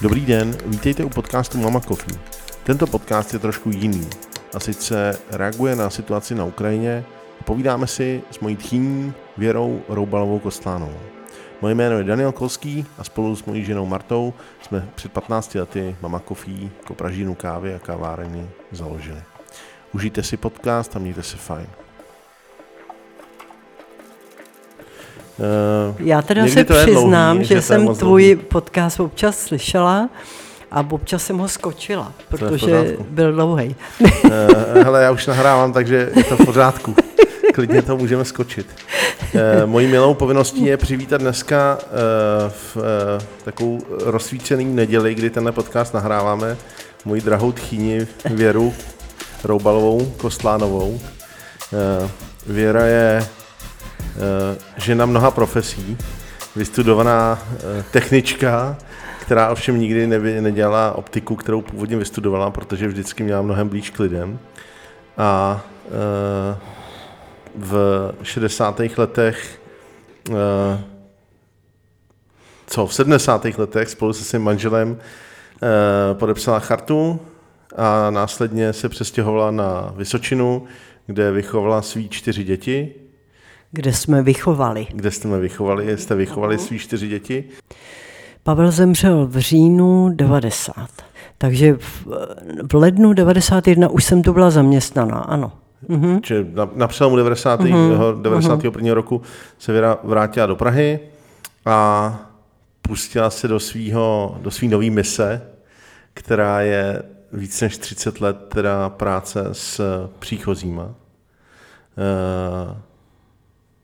Dobrý den, vítejte u podcastu Mama Coffee. Tento podcast je trošku jiný a sice reaguje na situaci na Ukrajině a povídáme si s mojí tchýní Věrou Roubalovou Kostlánovou. Moje jméno je Daniel Kolský a spolu s mojí ženou Martou jsme před 15 lety Mama Coffee jako pražínu kávy a kavárny založili. Užijte si podcast a mějte se fajn. Já teda se přiznám, dlouhý, že, že jsem tvůj dlouhý. podcast občas slyšela a občas jsem ho skočila, protože byl dlouhý. uh, hele, já už nahrávám, takže je to v pořádku. Klidně to můžeme skočit. Uh, mojí milou povinností je přivítat dneska uh, v takovou rozsvícený neděli, kdy tenhle podcast nahráváme, moji drahou tchýni Věru Roubalovou Kostlánovou. Věra je Eh, žena mnoha profesí, vystudovaná eh, technička, která ovšem nikdy nedělala optiku, kterou původně vystudovala, protože vždycky měla mnohem blíž k lidem. A eh, v 60. letech co v 70. letech spolu se svým manželem podepsala chartu a následně se přestěhovala na Vysočinu, kde vychovala svý čtyři děti kde jsme vychovali. Kde jsme vychovali? Jste vychovali svý čtyři děti? Pavel zemřel v říjnu 90. Takže v, v lednu 91 už jsem tu byla zaměstnaná, ano. Čiže na, na přelomu 90. Uh-huh. 91. Uh-huh. roku se Věra vrátila do Prahy a pustila se do svého do svý nový mise, která je víc než 30 let teda práce s příchozíma. Uh,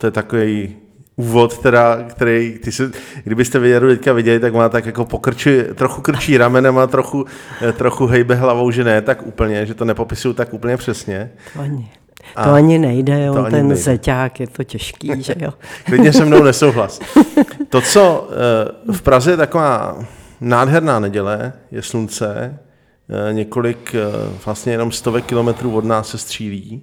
to je takový úvod, teda, který, ty si, kdybyste věru teďka viděli, tak má tak jako pokrčí, trochu krčí ramenem a trochu, eh, trochu hejbe hlavou, že ne tak úplně, že to nepopisuju tak úplně přesně. To ani, to a ani nejde, jo, ten nejde. zeťák je to těžký, že jo. Klidně se mnou nesouhlas. To, co eh, v Praze je taková nádherná neděle, je slunce, eh, několik, vlastně jenom stovek kilometrů od nás se střílí,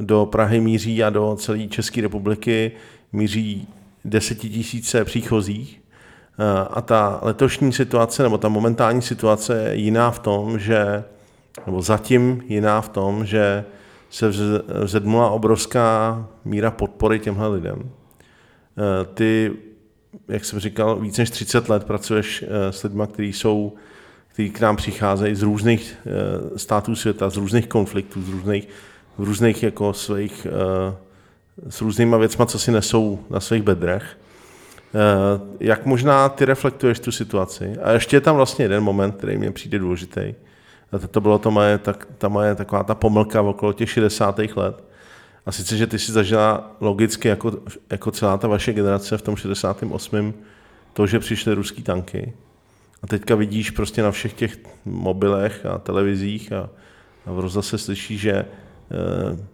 do Prahy míří a do celé České republiky míří desetitisíce příchozích. Eh, a ta letošní situace, nebo ta momentální situace je jiná v tom, že, nebo zatím jiná v tom, že se vzedmula obrovská míra podpory těmhle lidem. Eh, ty, jak jsem říkal, víc než 30 let pracuješ s lidmi, kteří jsou kteří k nám přicházejí z různých států světa, z různých konfliktů, z různých v různých jako svých, uh, s různýma věcma, co si nesou na svých bedrech. Uh, jak možná ty reflektuješ tu situaci? A ještě je tam vlastně jeden moment, který mě přijde důležitý. A to, bylo to moje, tak, ta moje taková ta pomlka okolo těch 60. let. A sice, že ty si zažila logicky jako, jako celá ta vaše generace v tom 68. to, že přišly ruský tanky. A teďka vidíš prostě na všech těch mobilech a televizích a, a v rozhlase slyšíš, že Eh,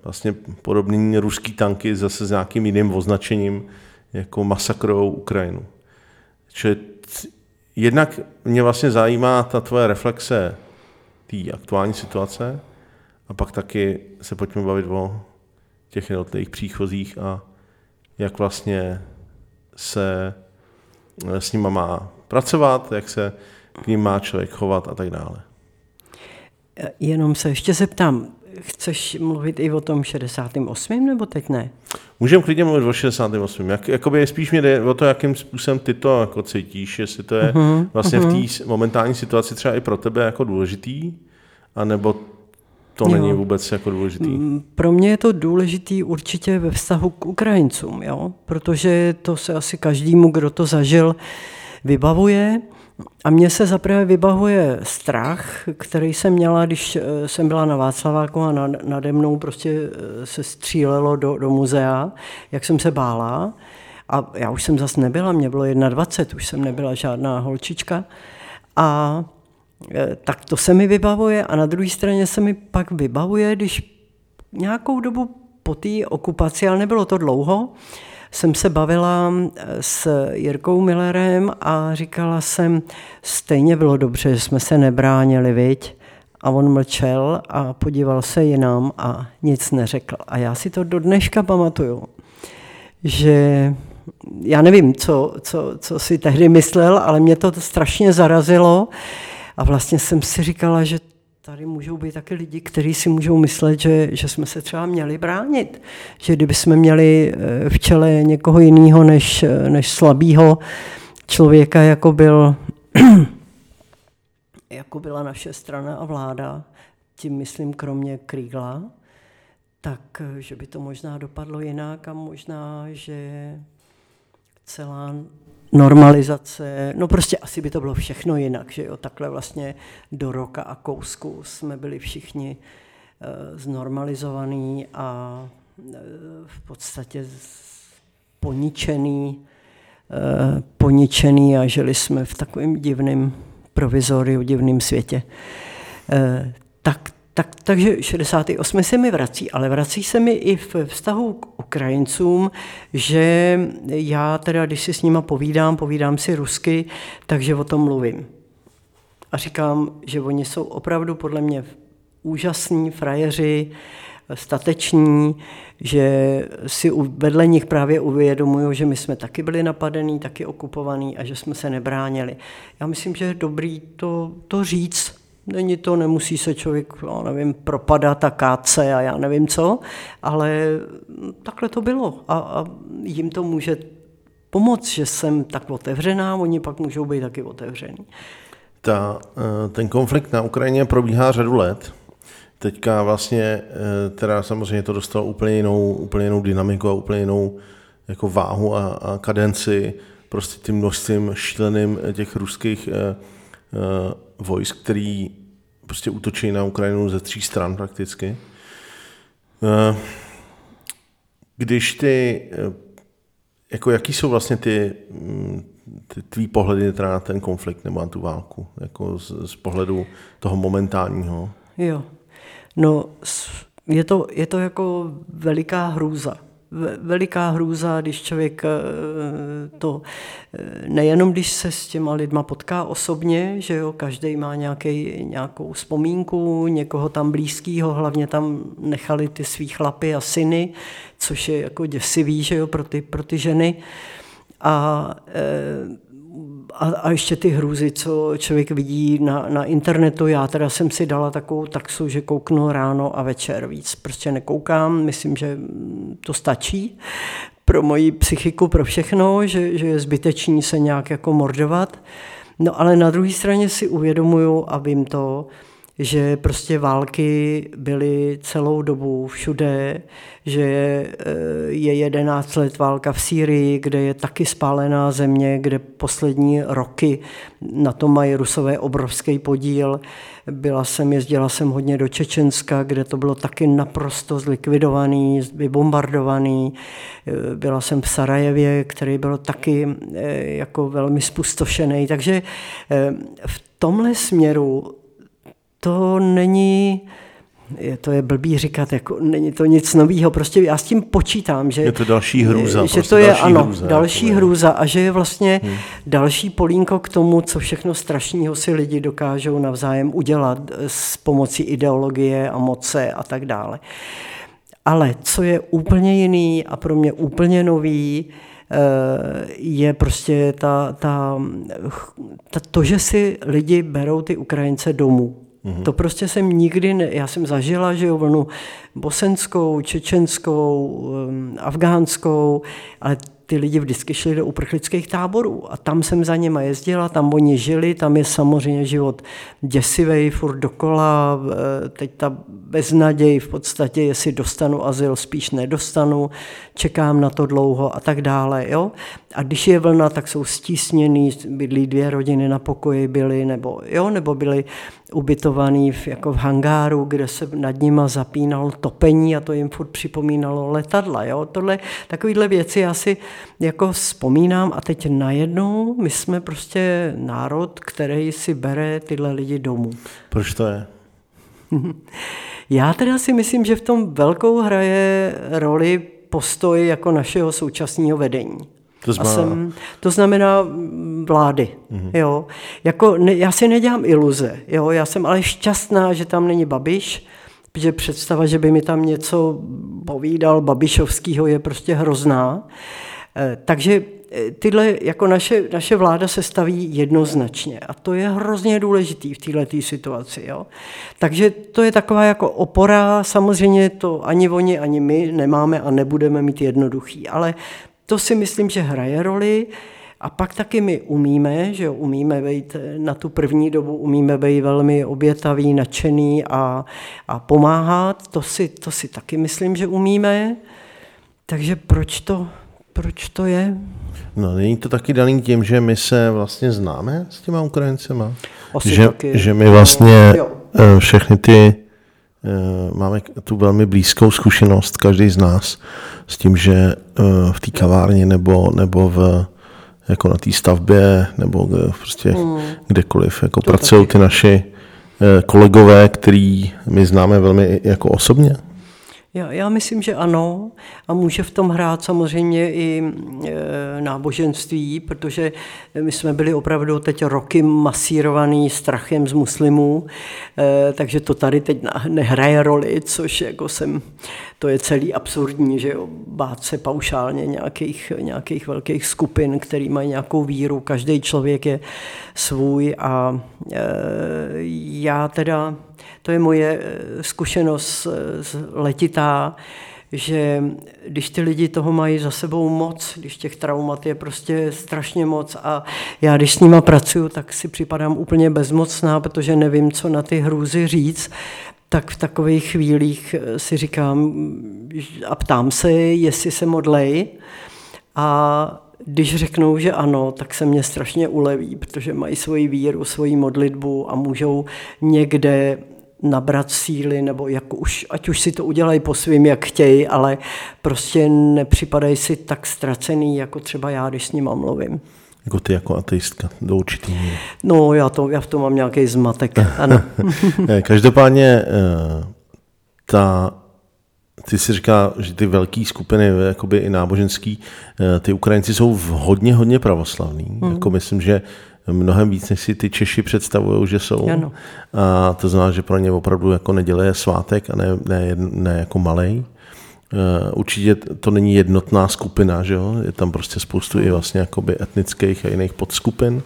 vlastně podobný ruský tanky zase s nějakým jiným označením jako masakrovou Ukrajinu. Čili jednak mě vlastně zajímá ta tvoje reflexe té aktuální situace a pak taky se pojďme bavit o těch jednotlivých příchozích a jak vlastně se eh, s nima má pracovat, jak se k ním má člověk chovat a tak dále. Jenom se ještě zeptám, chceš mluvit i o tom 68. nebo teď ne? Můžeme klidně mluvit o 68. Jak, jakoby spíš mě jde o to, jakým způsobem ty to jako cítíš, jestli to je uh-huh, vlastně uh-huh. v mhm. té momentální situaci třeba i pro tebe jako důležitý, anebo to jo. není vůbec jako důležitý? Mm, pro mě je to důležitý určitě ve vztahu k Ukrajincům, jo? protože to se asi každému, kdo to zažil, vybavuje. A mně se zaprvé vybavuje strach, který jsem měla, když eh, jsem byla na Václaváku a nade mnou prostě eh, se střílelo do, do muzea, jak jsem se bála. A já už jsem zase nebyla, mě bylo 21, už jsem nebyla žádná holčička. A eh, tak to se mi vybavuje a na druhé straně se mi pak vybavuje, když nějakou dobu po té okupaci, ale nebylo to dlouho, jsem se bavila eh, s Jirkou Millerem a říkala jsem, stejně bylo dobře, že jsme se nebránili, viď? A on mlčel a podíval se jinam a nic neřekl. A já si to do dneška pamatuju, že já nevím, co, co, co si tehdy myslel, ale mě to strašně zarazilo a vlastně jsem si říkala, že tady můžou být taky lidi, kteří si můžou myslet, že, že jsme se třeba měli bránit. Že kdyby jsme měli eh, v čele někoho jiného než, eh, než slabýho člověka, jako byl jako byla naše strana a vláda, tím myslím kromě Krígla, tak eh, že by to možná dopadlo jinak a možná, že celá normalizace, no prostě asi by to bylo všechno jinak, že jo, takhle vlastně do roka a kousku jsme byli všichni uh, znormalizovaný a uh, v podstatě poničený, uh, poničený a žili jsme v takovém divném provizoriu, divném světě. Uh, tak tak, takže 68 se mi vrací, ale vrací se mi i v vztahu k Ukrajincům, že já teda, když si s nima povídám, povídám si rusky, takže o tom mluvím. A říkám, že oni jsou opravdu podle mě úžasní frajeři, stateční, že si vedle nich právě uvědomují, že my jsme taky byli napadení, taky okupovaní a že jsme se nebránili. Já myslím, že je dobrý to, to říct, Není to, nemusí se člověk, já nevím, propadat a káce a já nevím co, ale takhle to bylo a, a jim to může pomoct, že jsem tak otevřená, oni pak můžou být taky otevření. Ta, eh, ten konflikt na Ukrajině probíhá řadu let. Teďka vlastně, eh, teda samozřejmě to dostalo úplně jinou, úplně jinou dynamiku a úplně jinou jako váhu a, a kadenci prostě tím množstvím šíleným těch ruských eh, Eh, vojsk, který prostě útočí na Ukrajinu ze tří stran prakticky. Eh, když ty, eh, jako jaký jsou vlastně ty, mm, ty tvý pohledy teda na ten konflikt nebo na tu válku, jako z, z pohledu toho momentálního? Jo, no je to, je to jako veliká hrůza veliká hrůza, když člověk eh, to, eh, nejenom když se s těma lidma potká osobně, že jo, každý má nějaký, nějakou vzpomínku, někoho tam blízkého, hlavně tam nechali ty svý chlapy a syny, což je jako děsivý, že jo, pro ty, pro ty ženy. A e, a, a ještě ty hrůzy, co člověk vidí na, na internetu. Já teda jsem si dala takovou taxu, že kouknu ráno a večer víc. Prostě nekoukám, myslím, že to stačí pro moji psychiku, pro všechno, že, že je zbytečný se nějak jako mordovat. No ale na druhé straně si uvědomuju a vím to, že prostě války byly celou dobu všude, že eh, je 11 let válka v Sýrii, kde je taky spálená země, kde poslední roky na to mají rusové obrovský podíl. Byla jsem, jezdila jsem hodně do Čečenska, kde to bylo taky naprosto zlikvidovaný, vybombardovaný. Eh, byla jsem v Sarajevě, který byl taky eh, jako velmi spustošený. Takže v tomhle směru to není, je, to je blbý říkat, jako není to nic nového, prostě já s tím počítám, že... Je to další hrůza. Že prostě to je, další ano, hrůza, další jako hrůza a že je vlastně hmm. další polínko k tomu, co všechno strašného si lidi dokážou navzájem udělat s pomocí ideologie a moce a tak dále. Ale co je úplně jiný a pro mě úplně nový, eh, je prostě ta, ta, ta, to, že si lidi berou ty Ukrajince domů. Mm-hmm. To prostě jsem nikdy, ne, já jsem zažila, že jo, vlnu bosenskou, čečenskou, um, afgánskou, ale ty lidi vždycky šli do uprchlických táborů a tam jsem za něma jezdila, tam oni žili, tam je samozřejmě život děsivý, furt dokola, teď ta beznaděj v podstatě, jestli dostanu azyl, spíš nedostanu, čekám na to dlouho a tak dále. Jo? A když je vlna, tak jsou stísněný, bydlí dvě rodiny na pokoji byly, nebo, jo, nebo byly ubytovaný v, jako v hangáru, kde se nad nima zapínalo topení a to jim furt připomínalo letadla. Jo? Tohle, takovýhle věci já si jako vzpomínám a teď najednou my jsme prostě národ, který si bere tyhle lidi domů. Proč to je? Já teda si myslím, že v tom velkou hraje roli postoj jako našeho současného vedení. To znamená, jsem, to znamená vlády. Mm-hmm. Jo. Jako, ne, já si nedělám iluze. Jo. Já jsem ale šťastná, že tam není Babiš, protože představa, že by mi tam něco povídal Babišovskýho je prostě hrozná. Takže tyhle, jako naše, naše vláda se staví jednoznačně a to je hrozně důležitý v této situaci. Jo? Takže to je taková jako opora, samozřejmě to ani oni, ani my nemáme a nebudeme mít jednoduchý, ale to si myslím, že hraje roli. A pak taky my umíme, že umíme být na tu první dobu, umíme být velmi obětavý, nadšený a, a pomáhat. To si, to si taky myslím, že umíme. Takže proč to, proč to je? No, není to taky daný tím, že my se vlastně známe s těma Ukrajincema? Asi že, taky. že my vlastně Jo. eh, všechny ty eh, máme tu velmi blízkou zkušenost, každý z nás, s tím, že eh, v té kavárně nebo, nebo v, jako na té stavbě nebo prostě Hmm. kdekoliv jako pracují ty naši eh, kolegové, který my známe velmi jako osobně. Já, já myslím, že ano. A může v tom hrát samozřejmě i e, náboženství, protože my jsme byli opravdu teď roky masírovaný strachem z muslimů, e, takže to tady teď nehraje roli, což jako jsem, to je celý absurdní, že jo, bát se paušálně nějakých, nějakých velkých skupin, který mají nějakou víru, každý člověk je svůj a e, já teda, to je moje eh, zkušenost z letitá, že když ty lidi toho mají za sebou moc, když těch traumat je prostě strašně moc a já když s nima pracuju, tak si připadám úplně bezmocná, protože nevím, co na ty hrůzy říct, tak v takových chvílích eh, si říkám a ptám se, jestli se modlej. A když řeknou, že ano, tak se mě strašně uleví, protože mají svoji víru, svoji modlitbu a můžou někde nabrat síly, nebo jak už, ať už si to udělají po svým, jak chtějí, ale prostě nepřipadají si tak ztracený, jako třeba já, když s nima mluvím. Jako ty jako ateistka do určitý míry. No, já, to, já v tom mám nějaký zmatek, ano. Každopádně eh, ta, ty si říká, že ty velké skupiny, jakoby i náboženský, eh, ty Ukrajinci jsou hodně, hodně pravoslavní. Mhm. Jako myslím, že mnohem víc, než si ty Češi představují, že jsou. Ano. A to znamená, že pro ně opravdu jako neděle je svátek a ne, ne, ne jako malej. Eh, Určitě to není jednotná skupina, že jo? je tam prostě spoustu i vlastně jakoby etnických a jiných podskupin.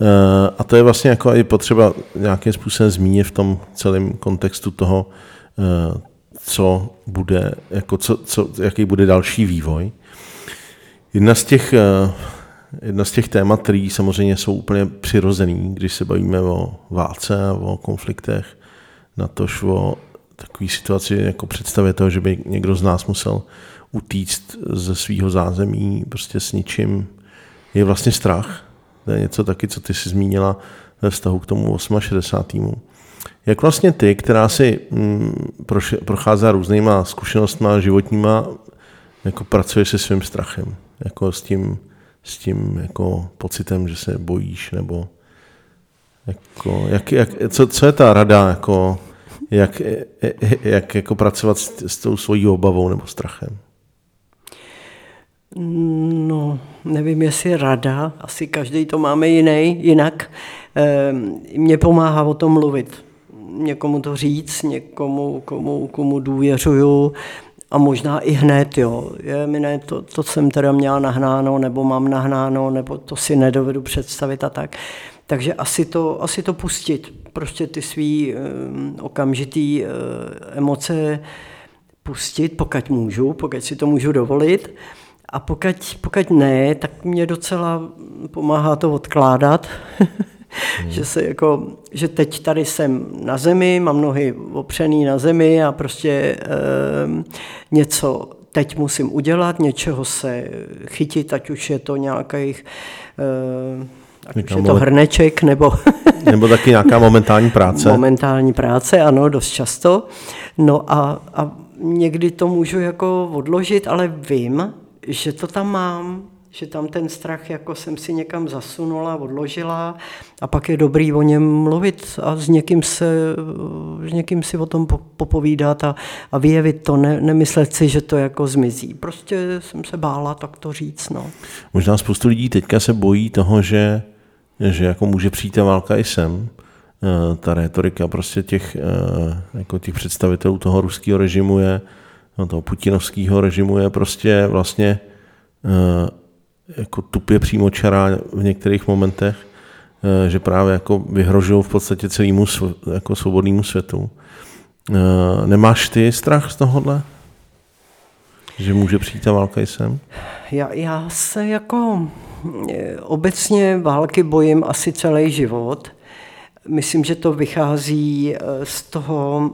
Eh, A to je vlastně jako i potřeba nějakým způsobem zmínit v tom celém kontextu toho, eh, co bude, jako co, co, jaký bude další vývoj. Jedna z těch, jedna z těch témat, které samozřejmě jsou úplně přirozený, když se bavíme o válce a o konfliktech, na tož o takové situaci, jako představě toho, že by někdo z nás musel utíct ze svého zázemí prostě s ničím, je vlastně strach. To je něco taky, co ty jsi zmínila ve vztahu k tomu 68. Jak vlastně ty, která si mm, prochází různýma zkušenostma životníma, jako pracuješ se svým strachem, jako s tím, s tím jako pocitem, že se bojíš, nebo jako, jak, jak, co, co je ta rada, jako, jak, jak jako pracovat s, s tou svojí obavou nebo strachem? No, nevím, jestli rada, asi každý to máme jiný, jinak. Ehm, Mně pomáhá o tom mluvit, někomu to říct, někomu, komu, komu důvěřuju a možná i hned, jo. Je mi ne, to, to jsem teda měla nahnáno, nebo mám nahnáno, nebo to si nedovedu představit a tak. Takže asi to, asi to pustit, prostě ty svý um, okamžitý uh, emoce pustit, pokud můžu, pokud si to můžu dovolit. A pokud, pokud ne, tak mě docela pomáhá to odkládat, že, se jako, že teď tady jsem na zemi, mám nohy opřený na zemi a prostě e, něco teď musím udělat, něčeho se chytit, ať už je to nějakých, e, ať už je to hrneček, nebo... nebo taky nějaká momentální práce. Momentální práce, ano, dost často. No a, a někdy to můžu jako odložit, ale vím, že to tam mám, že tam ten strach jako jsem si někam zasunula, odložila a pak je dobrý o něm mluvit a s někým, se, s někým si o tom popovídat a, a vyjevit to, ne, nemyslet si, že to jako zmizí. Prostě jsem se bála tak to říct. No. Možná spoustu lidí teďka se bojí toho, že, že jako může přijít ta válka i sem, ta retorika prostě těch, jako těch představitelů toho ruského režimu je, no toho putinovského režimu je prostě vlastně jako tupě přímočará v některých momentech, že právě jako vyhrožují v podstatě celému jako svobodnému světu. Nemáš ty strach z tohohle? Že může přijít ta válka i sem? Já, já se jako obecně války bojím asi celý život. Myslím, že to vychází z toho,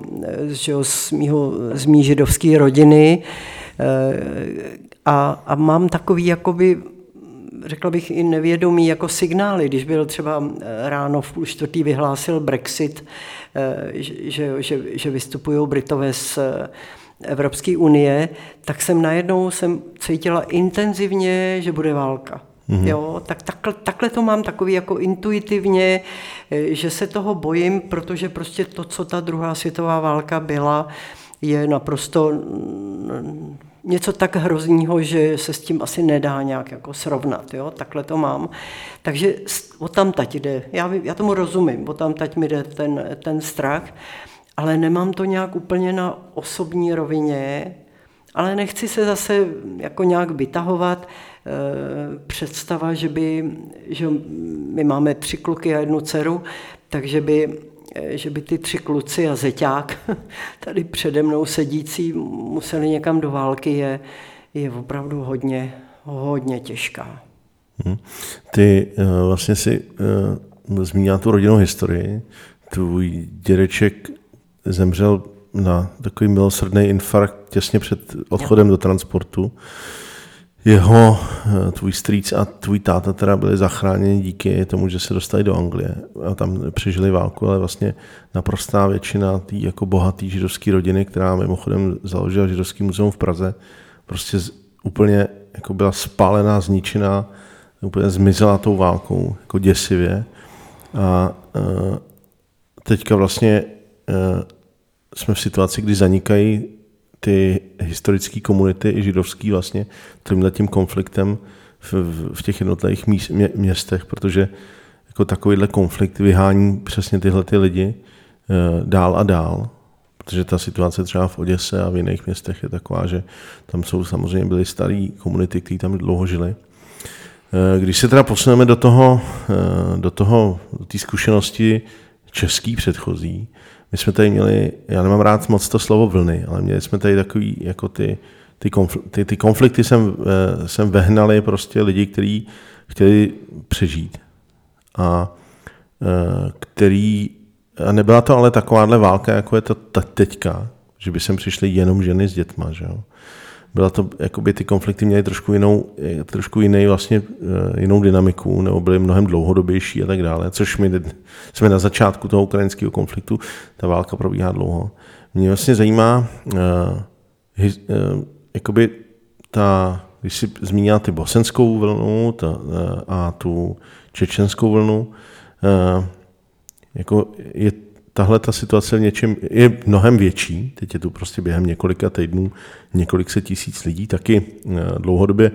že z, mýho, z mý židovské rodiny a, a mám takový jakoby řekla bych, i nevědomý jako signály. Když byl třeba ráno v půl čtvrtý vyhlásil Brexit, že, že, že vystupují Britové z Evropské unie, tak jsem najednou jsem cítila intenzivně, že bude válka. Mm-hmm. Jo, tak takhle, takhle to mám takový jako intuitivně, že se toho bojím, protože prostě to, co ta druhá světová válka byla, je naprosto něco tak hrozného, že se s tím asi nedá nějak jako srovnat. Jo? Takhle to mám. Takže o tam tať jde. Já, já tomu rozumím, o tam tať mi jde ten, ten strach, ale nemám to nějak úplně na osobní rovině, ale nechci se zase jako nějak vytahovat. E, představa, že by, že my máme tři kluky a jednu dceru, takže by že by ty tři kluci a zeťák tady přede mnou sedící museli někam do války, je, je opravdu hodně, hodně těžká. Hmm. Ty uh, vlastně si uh, zmínila tu rodinnou historii. Tvůj dědeček zemřel na takový milosrdný infarkt těsně před odchodem do transportu jeho, eh, tvůj strýc a tvůj táta teda byli zachráněni díky tomu, že se dostali do Anglie a tam přežili válku, ale vlastně naprostá většina té jako bohaté židovské rodiny, která mimochodem založila židovský muzeum v Praze, prostě úplně jako byla spálená, zničená, úplně zmizela tou válkou, jako děsivě. A uh, teďka vlastně uh, jsme v situaci, kdy zanikají ty historické komunity i židovský vlastně tímhle tím konfliktem v, v těch jednotlivých míst, mě, městech, protože jako takovýhle konflikt vyhání přesně tyhle ty lidi uh, dál a dál, protože ta situace třeba v Oděse a v jiných městech je taková, že tam jsou samozřejmě byly staré komunity, které tam dlouho žili. Uh, když se teda posuneme do toho, uh, do toho, do té zkušenosti český předchozí, my jsme tady měli, já nemám rád moc to slovo vlny, ale měli jsme tady takový, jako ty, ty, konflikty, ty, ty konflikty sem, eh, sem vehnali prostě lidi, kteří chtěli přežít. A eh, který, a nebyla to ale takováhle válka, jako je to teďka, že by sem přišly jenom ženy s dětma, že jo byla to, jakoby ty konflikty měly trošku jinou, trošku jiný vlastně, eh, jinou dynamiku, nebo byly mnohem dlouhodobější a tak dále, což my jsme na začátku toho ukrajinského konfliktu, ta válka probíhá dlouho. Mě vlastně zajímá, uh, his, uh, jakoby ta, když si zmínila ty bosenskou vlnu ta, uh, a tu čečenskou vlnu, uh, jako je tahle ta situace v něčem je mnohem větší. Teď je tu prostě během několika týdnů několik set tisíc lidí. Taky eh, dlouhodobě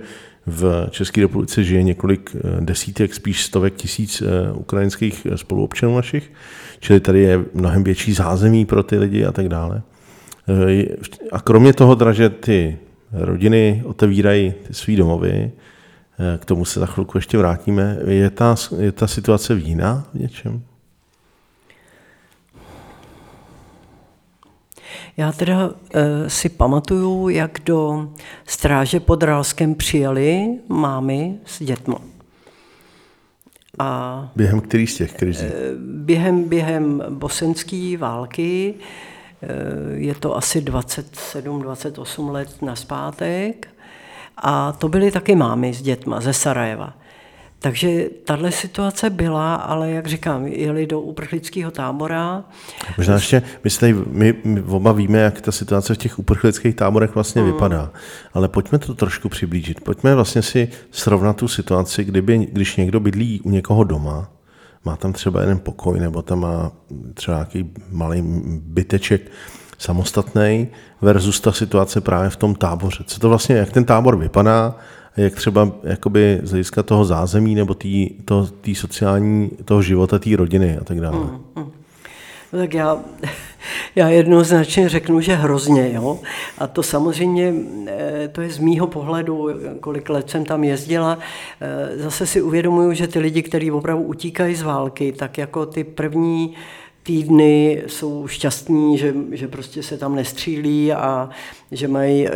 v České republice žije několik eh, desítek, spíš stovek tisíc eh, ukrajinských spoluobčanů našich. Čili tady je mnohem větší zázemí pro ty lidi a tak dále. A kromě toho, že ty rodiny otevírají ty svý domovy, k tomu se za chvilku ještě vrátíme, je ta, je ta situace jiná v něčem? Já teda e, si pamatuju, jak do stráže pod Rálskem přijeli mámy s dětmi. A během který z těch krizí? E, během, během bosenské války e, je to asi 27-28 let naspátek. A to byly taky mámy s dětma ze Sarajeva. Takže tahle situace byla, ale jak říkám, jeli do uprchlického tábora. Možná ještě, my, tady, my, my oba víme, jak ta situace v těch uprchlických táborech vlastně hmm. vypadá, ale pojďme to trošku přiblížit. Pojďme vlastně si srovnat tu situaci, kdyby, když někdo bydlí u někoho doma, má tam třeba jeden pokoj, nebo tam má třeba nějaký malý byteček samostatný versus ta situace právě v tom táboře. Co to vlastně, jak ten tábor vypadá, jak třeba jakoby z hlediska toho zázemí nebo tý, to, tý sociální, toho života, té rodiny a tak dále. Mm, mm. No tak já, já jednoznačně řeknu, že hrozně. Jo? A to samozřejmě to je z mýho pohledu, kolik let jsem tam jezdila, zase si uvědomuju, že ty lidi, kteří opravdu utíkají z války, tak jako ty první týdny jsou šťastní, že, že prostě se tam nestřílí a že mají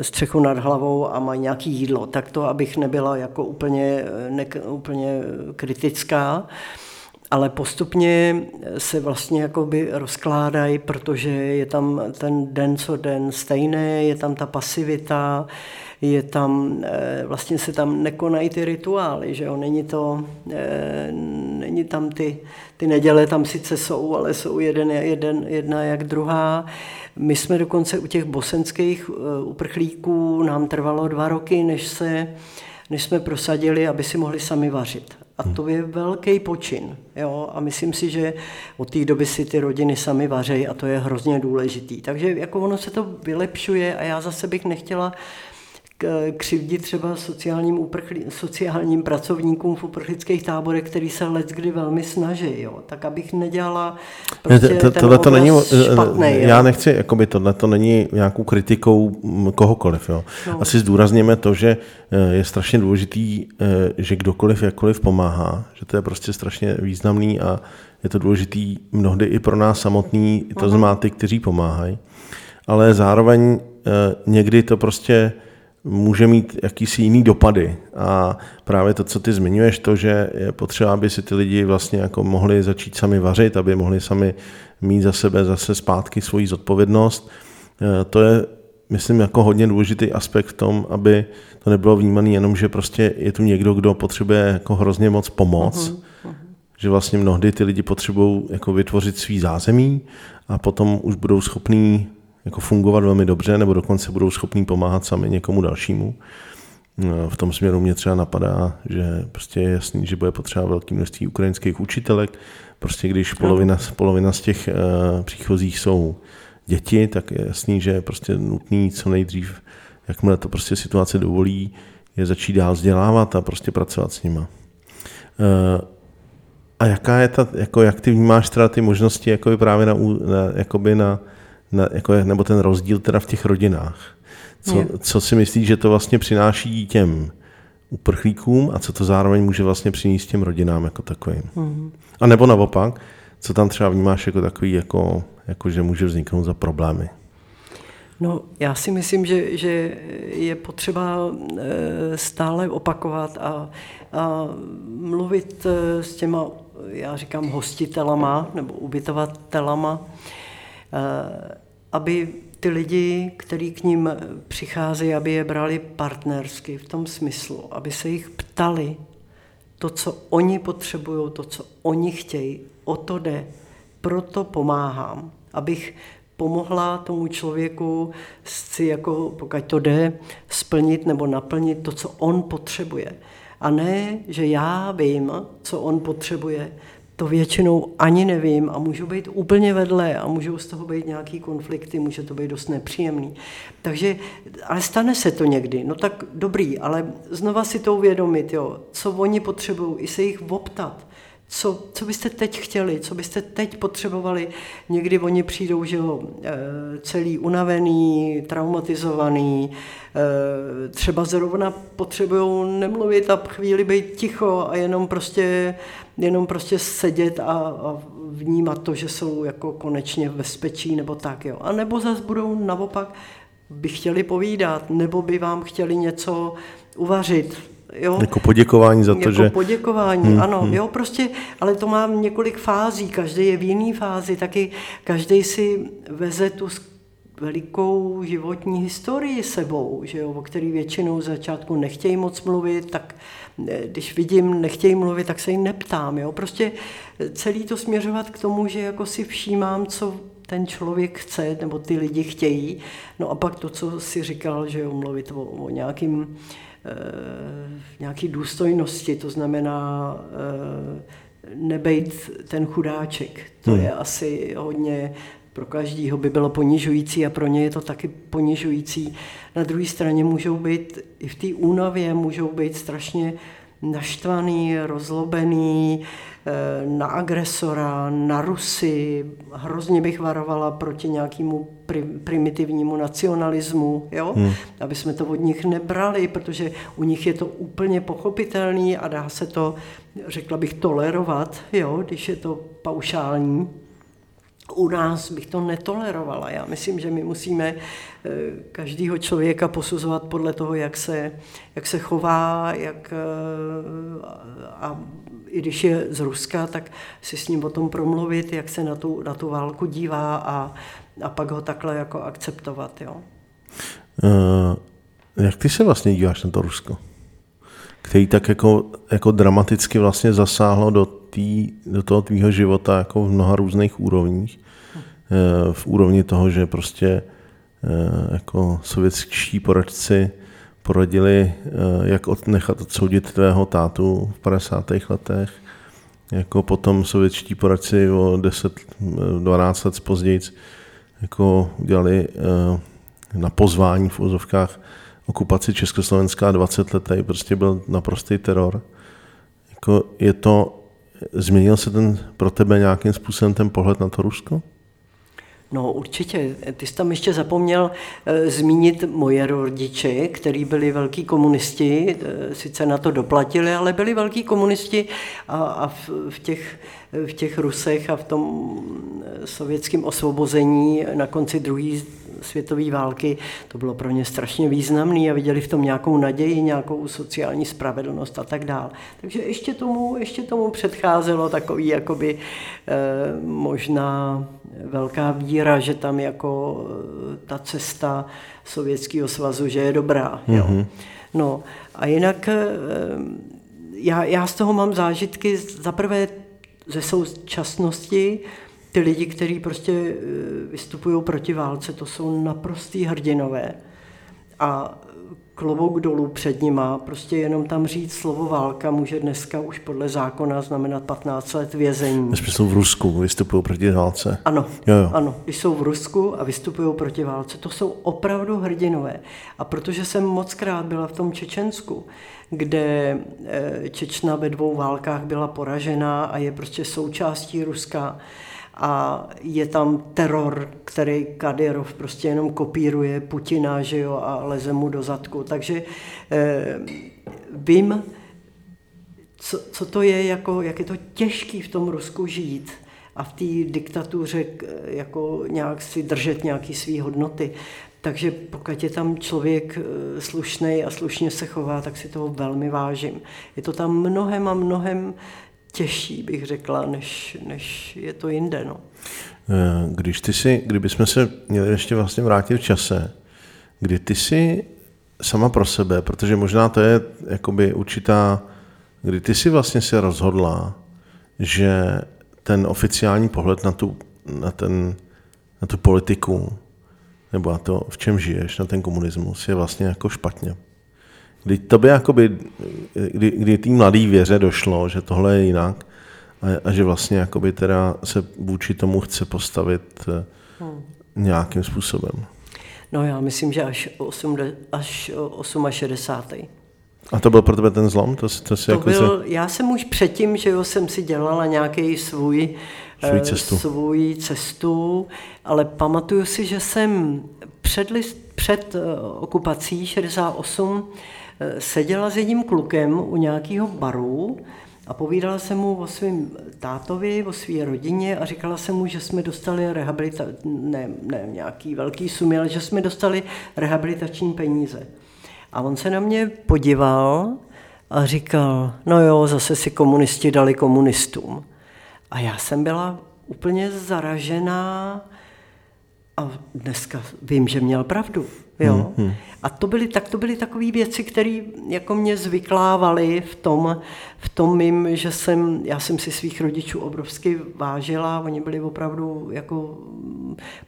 střechu nad hlavou a mají nějaký jídlo. Tak to, abych nebyla jako úplně, ne, úplně kritická ale postupně se vlastně jakoby rozkládají, protože je tam ten den co den stejný, je tam ta pasivita, je tam, eh, vlastně se tam nekonají ty rituály, že jo, není to, eh, není tam ty, ty neděle tam sice jsou, ale jsou jeden, jeden, jedna jak druhá. My jsme dokonce u těch bosenských eh, uprchlíků, nám trvalo dva roky, než se než jsme prosadili, aby si mohli sami vařit. A to je velký počin. Jo? A myslím si, že od té doby si ty rodiny sami vařejí a to je hrozně důležitý. Takže jako ono se to vylepšuje a já zase bych nechtěla křivdit třeba sociálním, uprchlí, sociálním pracovníkům v uprchlických táborech, který se let kdy velmi snaží, jo. tak abych nedělala prostě to, to, tohle to není, eh, špatný, Já jo. nechci, jakoby tohle to není nějakou kritikou kohokoliv. Jo. No. Asi zdůrazněme to, že eh, je strašně důležitý, eh, že kdokoliv jakkoliv pomáhá, že to je prostě strašně významný a je to důležitý mnohdy i pro nás samotný, to uh-huh. znamená ty, kteří pomáhají, ale zároveň někdy to prostě může mít jakýsi jiný dopady. A právě to, co ty zmiňuješ, to, že je potřeba, aby si ty lidi vlastně jako mohli začít sami vařit, aby mohli sami mít za sebe zase zpátky svoji zodpovědnost, eh, to je, myslím, jako hodně důležitý aspekt v tom, aby to nebylo vnímané jenom, že prostě je tu někdo, kdo potřebuje jako hrozně moc pomoc, uh-huh, uh-huh. že vlastně mnohdy ty lidi potřebují jako vytvořit svý zázemí a potom už budou schopní jako fungovat velmi dobře, nebo dokonce budou schopní pomáhat sami někomu dalšímu. No, v tom směru mě třeba napadá, že prostě je jasný, že bude potřeba velké množství ukrajinských učitelek. Prostě když polovina, polovina z těch uh, příchozích jsou děti, tak je jasný, že je prostě nutný co nejdřív, jakmile to prostě situace dovolí, je začít dál vzdělávat a prostě pracovat s nima. Uh, a jaká je ta, jako jak ty vnímáš teda ty možnosti jako právě na, na, jakoby na, na, jako, nebo ten rozdíl teda v těch rodinách. Co, co si myslíš, že to vlastně přináší těm uprchlíkům a co to zároveň může vlastně přinést těm rodinám jako takovým. Mm-hmm. A nebo naopak, co tam třeba vnímáš jako takový, jako, jako že může vzniknout za problémy? No, já si myslím, že, že je potřeba eh, stále opakovat a, a mluvit eh, s těma, já říkám, hostitelama nebo ubytovatelama, aby ty lidi, kteří k ním přicházejí, aby je brali partnersky v tom smyslu, aby se jich ptali to, co oni potřebují, to, co oni chtějí, o to jde. Proto pomáhám, abych pomohla tomu člověku si jako, pokud to jde, splnit nebo naplnit to, co on potřebuje. A ne, že já vím, co on potřebuje, to většinou ani nevím a můžu být úplně vedle a můžou z toho být nějaký konflikty, může to být dost nepříjemný. Takže, ale stane se to někdy, no tak dobrý, ale znova si to uvědomit, jo, co oni potřebují, i se jich optat, co, co byste teď chtěli, co byste teď potřebovali. Někdy oni přijdou, že jo, eh, celý unavený, traumatizovaný, eh, třeba zrovna potřebují nemluvit a chvíli být ticho a jenom prostě, jenom prostě sedět a, a vnímat to, že jsou jako konečně v bezpečí nebo tak. Jo. A nebo zase budou naopak by chtěli povídat, nebo by vám chtěli něco uvařit, Jo? Jako poděkování za to, jako že... poděkování, hmm, ano. Hmm. Jo, prostě, ale to má několik fází, každý je v jiný fázi, taky každý si veze tu velikou životní historii sebou, že jo, o který většinou začátku nechtějí moc mluvit, tak když vidím, nechtějí mluvit, tak se jim neptám. Jo. Prostě celý to směřovat k tomu, že jako si všímám, co ten člověk chce, nebo ty lidi chtějí. No a pak to, co si říkal, že jo, mluvit o, o nějakým Eh, nějaký důstojnosti, to znamená eh, nebejt ten chudáček. To hmm. je asi hodně, pro každýho by bylo ponižující a pro ně je to taky ponižující. Na druhé straně můžou být, i v té únavě můžou být strašně naštvaný, rozlobený, eh, na agresora, na Rusy. Hrozně bych varovala proti nějakému primitivnímu nacionalismu, jo? Hmm. aby jsme to od nich nebrali, protože u nich je to úplně pochopitelný a dá se to, řekla bych, tolerovat, jo? když je to paušální u nás bych to netolerovala. Já myslím, že my musíme eh, každého člověka posuzovat podle toho, jak se, jak se chová, jak, eh, a i když je z Ruska, tak si s ním o tom promluvit, jak se na tu, na tu válku dívá a, a pak ho takhle jako akceptovat. Jo. Uh, jak ty se vlastně díváš na to Rusko? Který tak jako, jako dramaticky vlastně zasáhlo do tý, do toho tvýho života jako v mnoha různých úrovních. Eh, v úrovni toho, že prostě eh, jako sovětští poradci poradili, eh, jak od, nechat odsoudit tvého tátu v 50. letech, jako potom sovětští poradci o 10-12 let později jako udělali na pozvání v úzovkách okupaci Československá 20 let, tady prostě byl naprostý teror. Jako je to Změnil se ten pro tebe nějakým způsobem ten pohled na to Rusko? No určitě. Ty jsi tam ještě zapomněl e, zmínit moje rodiče, kteří byli velký komunisti, e, sice na to doplatili, ale byli velký komunisti a, a v, v těch v těch Rusech a v tom eh, sovětském osvobození na konci druhé světové války, to bylo pro ně strašně významné a viděli v tom nějakou naději, nějakou sociální spravedlnost a tak dále. Takže ještě tomu, ještě tomu předcházelo takový jakoby eh, možná velká víra, že tam jako eh, ta cesta Sovětského svazu, že je dobrá. Mm-hmm. Jo. Mhm. No a jinak eh, já, já z toho mám zážitky, zaprvé ze současnosti ty lidi, kteří prostě e, vystupují proti válce, to jsou naprostý hrdinové. A klobouk dolů před nima, prostě jenom tam říct slovo válka může dneska už podle zákona znamenat 15 let vězení. Když jsou v Rusku, vystupují proti válce. Ano, jo, jo. ano, když jsou v Rusku a vystupují proti válce, to jsou opravdu hrdinové. A protože jsem moc krát byla v tom Čečensku, kde eh, Čečna ve dvou válkách byla poražena a je prostě součástí Ruska a je tam teror, který Kadyrov prostě jenom kopíruje Putina, že jo, a leze mu do zadku. Takže eh, vím, co, co to je, jako, jak je to těžký v tom Rusku žít a v té diktatuře jako nějak si držet nějaké své hodnoty. Takže pokud je tam člověk eh, slušný a slušně se chová, tak si toho velmi vážím. Je to tam mnohem a mnohem těžší, bych řekla, než, než je to jinde. No. Eh, když ty si, kdybychom se měli ještě vlastně vrátit v čase, kdy ty si sama pro sebe, protože možná to je jakoby určitá, kdy ty si vlastně se rozhodla, že ten oficiální pohled na tu, na ten, na tu politiku nebo na to, v čem žiješ, na ten komunismus, je vlastně jako špatně. Kdy tobě jakoby, kdy, kdy tý mladý věře došlo, že tohle je jinak a, a že vlastně jakoby teda se vůči tomu chce postavit eh, hmm. nějakým způsobem. No já myslím, že až, 8, až 68. A to byl pro tebe ten zlom? To, to, si to jako byl, se... Já jsem už předtím, že jo, jsem si dělala nějaký svůj svou cestu. svou cestu, ale pamatuju si, že jsem před, list, před eh, okupací 68 eh, seděla s jedním klukem u nějakého baru a povídala jsem mu o svém tátovi, o své rodině a říkala jsem mu, že jsme dostali rehabilita, ne, ne nějaký velký sumy, ale že jsme dostali rehabilitační peníze. A on se na mě podíval a říkal, no jo, zase si komunisti dali komunistům. A já jsem byla úplně zaražená a dneska vím, že měl pravdu. Jo? Hmm, hmm. A to byly, tak to byly takové věci, které jako mě zvyklávaly v tom, v tom mým, že jsem, já jsem si svých rodičů obrovsky vážila, oni byli opravdu jako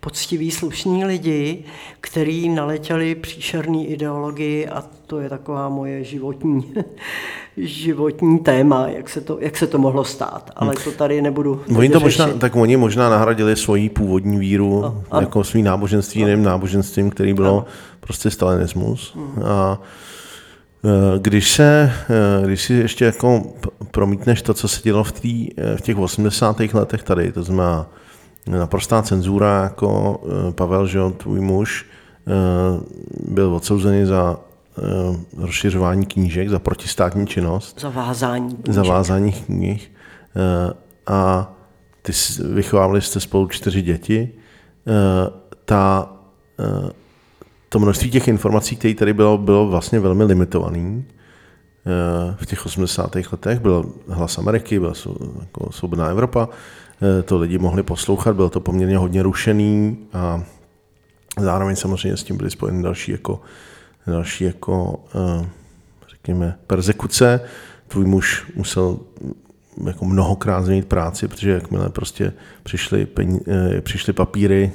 poctiví, slušní lidi, kteří naletěli příšerný ideologii a to je taková moje životní, životní téma, jak se, to, jak se to mohlo stát, ale to tady nebudu oni to možná, Tak oni možná nahradili svoji původní víru no, jako svý náboženství jiným náboženstvím, který bylo ano. Prostě stalinismus. Hmm. A Když se, když si ještě jako promítneš to, co se dělo v, tý, v těch 80. letech tady, to znamená naprostá cenzura, jako Pavel, že tvůj muž, byl odsouzený za rozšiřování knížek, za protistátní činnost. Zavázání knížek. Zavázání knih. A ty vychovávali jste spolu čtyři děti. Ta to množství těch informací, které tady bylo, bylo vlastně velmi limitovaný. Eh, v těch 80. letech byl hlas Ameriky, byla jako svobodná Evropa, eh, to lidi mohli poslouchat, bylo to poměrně hodně rušený a zároveň samozřejmě s tím byly spojeny další jako, další jako eh, řekněme, persekuce. Tvůj muž musel jako mnohokrát změnit práci, protože jakmile prostě přišly, peníze, přišly papíry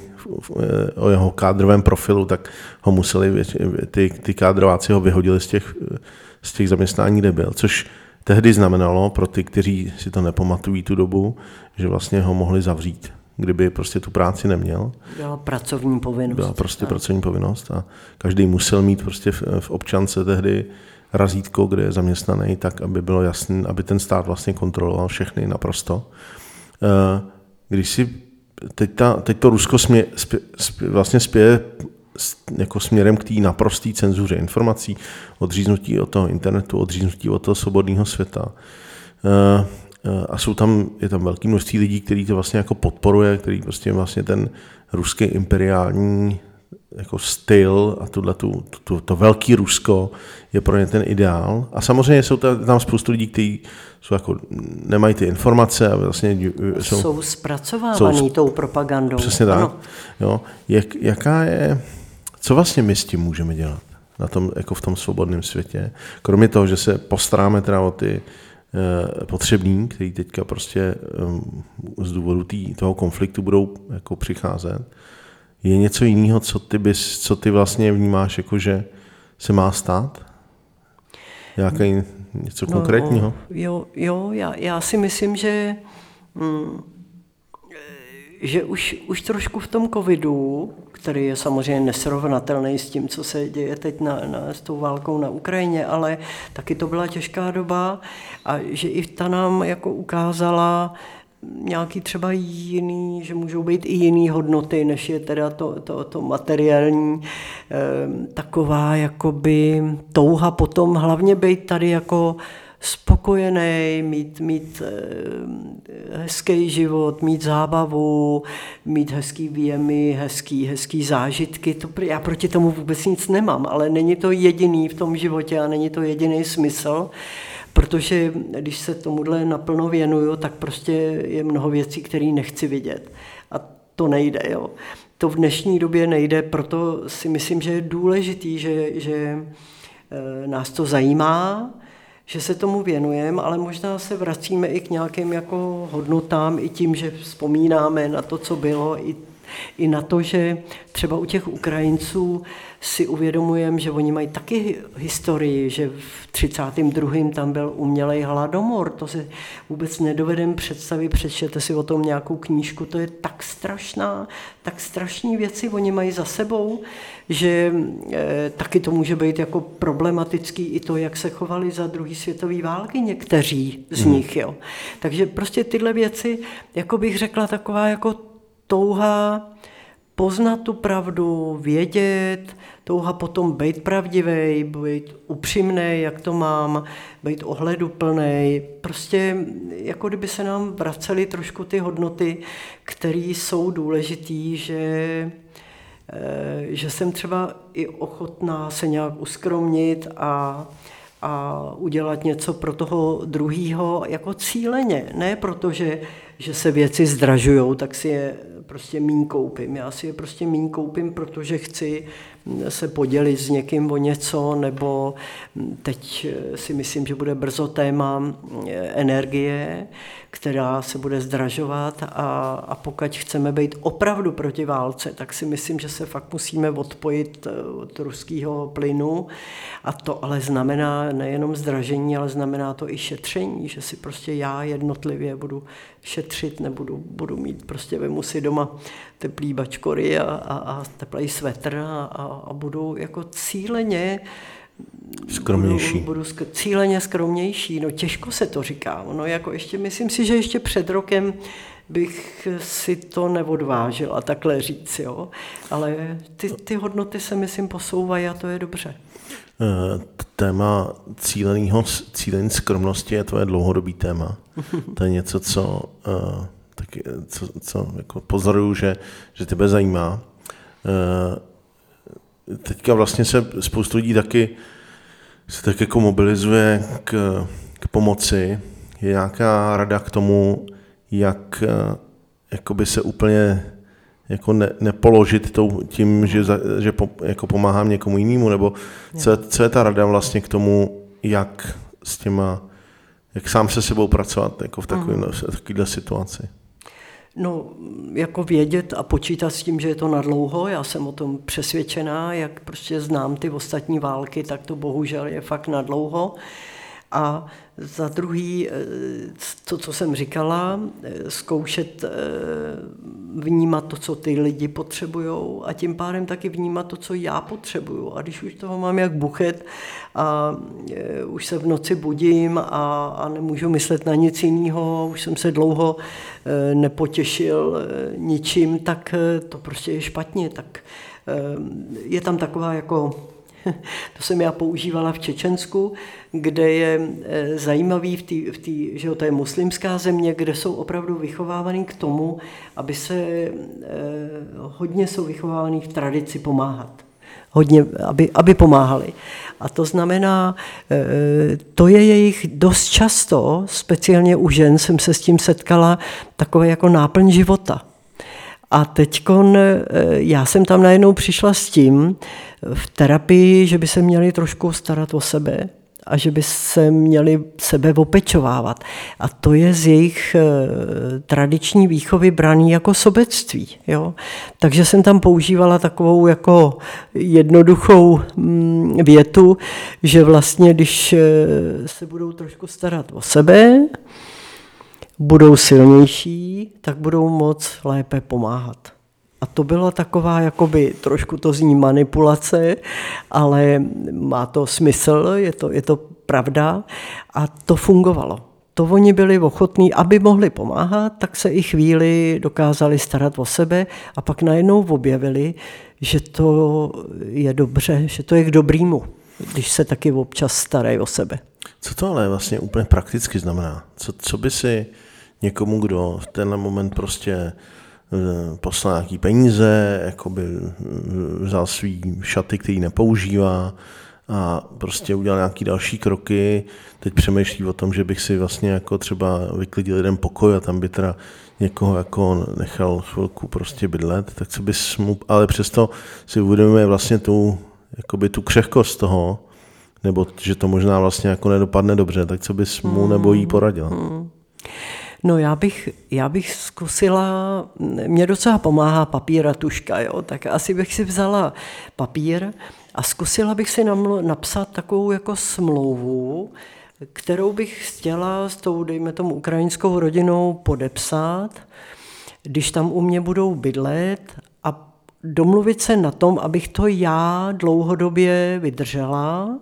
o jeho kádrovém profilu, tak ho museli, ty, ty kádrováci ho vyhodili z těch, z těch zaměstnání, kde byl, což tehdy znamenalo pro ty, kteří si to nepamatují tu dobu, že vlastně ho mohli zavřít, kdyby prostě tu práci neměl. Byla pracovní povinnost. Byla prostě a. pracovní povinnost a každý musel mít prostě v, v občance tehdy razítko, kde je zaměstnaný, tak aby bylo jasné, aby ten stát vlastně kontroloval všechny naprosto. Eh, když si teď, ta, teď to Rusko smě, spě, spě, vlastně spěje jako směrem k té naprosté cenzuře informací, odříznutí od toho internetu, odříznutí od toho svobodného světa. Eh, eh, a jsou tam, je tam velké množství lidí, kteří to vlastně jako podporuje, který prostě vlastně ten ruský imperiální jako styl a tuhle tu, tu, to velký Rusko je pro ně ten ideál. A samozřejmě jsou tam spoustu lidí, kteří jsou jako, nemají ty informace a vlastně jsou, jsou zpracovávaný jsou, tou propagandou. Přesně tak. Jo. Jak, jaká je, co vlastně my s tím můžeme dělat na tom, jako v tom svobodném světě? Kromě toho, že se postaráme teda o ty eh, potřební, který teďka prostě eh, z důvodu tý, toho konfliktu budou jako přicházet, je něco jiného, co ty, bys, co ty vlastně vnímáš, jako že se má stát? Nějaký něco no, konkrétního? Jo, jo já, já si myslím, že, mm, že už, už trošku v tom covidu, který je samozřejmě nesrovnatelný s tím, co se děje teď na, na, s tou válkou na Ukrajině, ale taky to byla těžká doba a že i ta nám jako ukázala, nějaký třeba jiný, že můžou být i jiný hodnoty, než je teda to, to, to materiální, eh, taková jakoby touha potom hlavně být tady jako spokojený, mít, mít eh, hezký život, mít zábavu, mít hezký výjemy, hezký, hezký zážitky. To, já proti tomu vůbec nic nemám, ale není to jediný v tom životě a není to jediný smysl. Protože když se tomuhle naplno věnuju, tak prostě je mnoho věcí, které nechci vidět. A to nejde. Jo. To v dnešní době nejde, proto si myslím, že je důležitý, že, že eh, nás to zajímá, že se tomu věnujeme, ale možná se vracíme i k nějakým jako hodnotám, i tím, že vzpomínáme na to, co bylo, i, i na to, že třeba u těch Ukrajinců si uvědomujeme, že oni mají taky historii, že v 32. tam byl umělej hladomor, to si vůbec nedovedem představit, přečtěte si o tom nějakou knížku, to je tak strašná, tak strašní věci oni mají za sebou, že e, taky to může být jako problematický i to, jak se chovali za druhý světový války někteří z hmm. nich. Jo. Takže prostě tyhle věci, jako bych řekla, taková jako touha poznat tu pravdu, vědět, touha potom být pravdivý, být upřímný, jak to mám, být ohleduplný. Prostě jako kdyby se nám vracely trošku ty hodnoty, které jsou důležité, že, eh, že jsem třeba i ochotná se nějak uskromnit a, a udělat něco pro toho druhého jako cíleně. Ne protože že se věci zdražují, tak si je prostě míň koupím. Já si je prostě míň koupím, protože chci se podělit s někým o něco, nebo teď si myslím, že bude brzo téma energie, která se bude zdražovat a, a pokud chceme být opravdu proti válce, tak si myslím, že se fakt musíme odpojit eh, od ruského plynu a to ale znamená nejenom zdražení, ale znamená to i šetření, že si prostě já jednotlivě budu šetřit, nebudu budu mít prostě vemu si doma teplý bačkory a, a, a teplý svetr a, a, a budu jako cíleně Skromnější. Budu, budu sk- cíleně skromnější. No těžko se to říká. No jako ještě, myslím si, že ještě před rokem bych si to neodvážila takhle říct, jo. Ale ty, ty hodnoty se, myslím, posouvají a to je dobře. Eh, téma cíleného, cílení skromnosti je tvoje dlouhodobý téma. To je něco, co, eh, taky, co, co jako pozoruju, že, že tebe zajímá. Eh, teďka vlastně se spoustu lidí taky se tak jako mobilizuje k, k pomoci. Je nějaká rada k tomu, jak jakoby se úplně jako ne, nepoložit tou, tím, že, za, že po, jako pomáhám někomu jinému, nebo co, co je ta rada vlastně k tomu, jak s těma, jak sám se sebou pracovat jako v takovéhle, v takovéhle situaci? No, jako vědět a počítat s tím, že je to nadlouho, já jsem o tom přesvědčená, jak prostě znám ty ostatní války, tak to bohužel je fakt nadlouho. A za druhý, eh, to, co jsem říkala, eh, zkoušet eh, vnímat to, co ty lidi potřebují a tím pádem taky vnímat to, co já potřebuju. A když už toho mám jak buchet a už se v noci budím a, a nemůžu myslet na nic jiného, už jsem se dlouho nepotěšil ničím, tak to prostě je špatně. Tak je tam taková jako to jsem já používala v Čečensku, kde je eh, zajímavý, v tý, v tý, že to je muslimská země, kde jsou opravdu vychovávaný k tomu, aby se, eh, hodně jsou vychovávaný v tradici pomáhat. Hodně, aby, aby pomáhali. A to znamená, eh, to je jejich dost často, speciálně u žen jsem se s tím setkala, takové jako náplň života. A teď já jsem tam najednou přišla s tím, v terapii, že by se měli trošku starat o sebe a že by se měli sebe opečovávat. A to je z jejich eh, tradiční výchovy braný jako sobectví. Jo? Takže jsem tam používala takovou jako jednoduchou mm, větu, že vlastně, když se budou trošku starat o sebe, budou silnější, tak budou moc lépe pomáhat. A to byla taková, jakoby trošku to zní manipulace, ale má to smysl, je to, je to pravda a to fungovalo. To oni byli ochotní, aby mohli pomáhat, tak se i chvíli dokázali starat o sebe a pak najednou objevili, že to je dobře, že to je k dobrýmu, když se taky občas starají o sebe. Co to ale vlastně úplně prakticky znamená? Co, co by si někomu, kdo v tenhle moment prostě Eh, poslal nějaký peníze, jakoby eh, vzal svý šaty, který nepoužívá a prostě udělal nějaký další kroky. Teď přemýšlí o tom, že bych si vlastně jako třeba vyklidil jeden pokoj a tam by teda někoho jako nechal chvilku prostě bydlet, tak co bys mu, ale přesto si uvědomuje vlastně tu, jakoby tu křehkost toho, nebo že to možná vlastně jako nedopadne dobře, tak co bys mu nebo jí poradil? Hmm. No já bych, já bych zkusila, mě docela pomáhá papír a tuška, jo? tak asi bych si vzala papír a zkusila bych si napsat takovou jako smlouvu, kterou bych chtěla s tou, dejme tomu, ukrajinskou rodinou podepsat, když tam u mě budou bydlet a domluvit se na tom, abych to já dlouhodobě vydržela,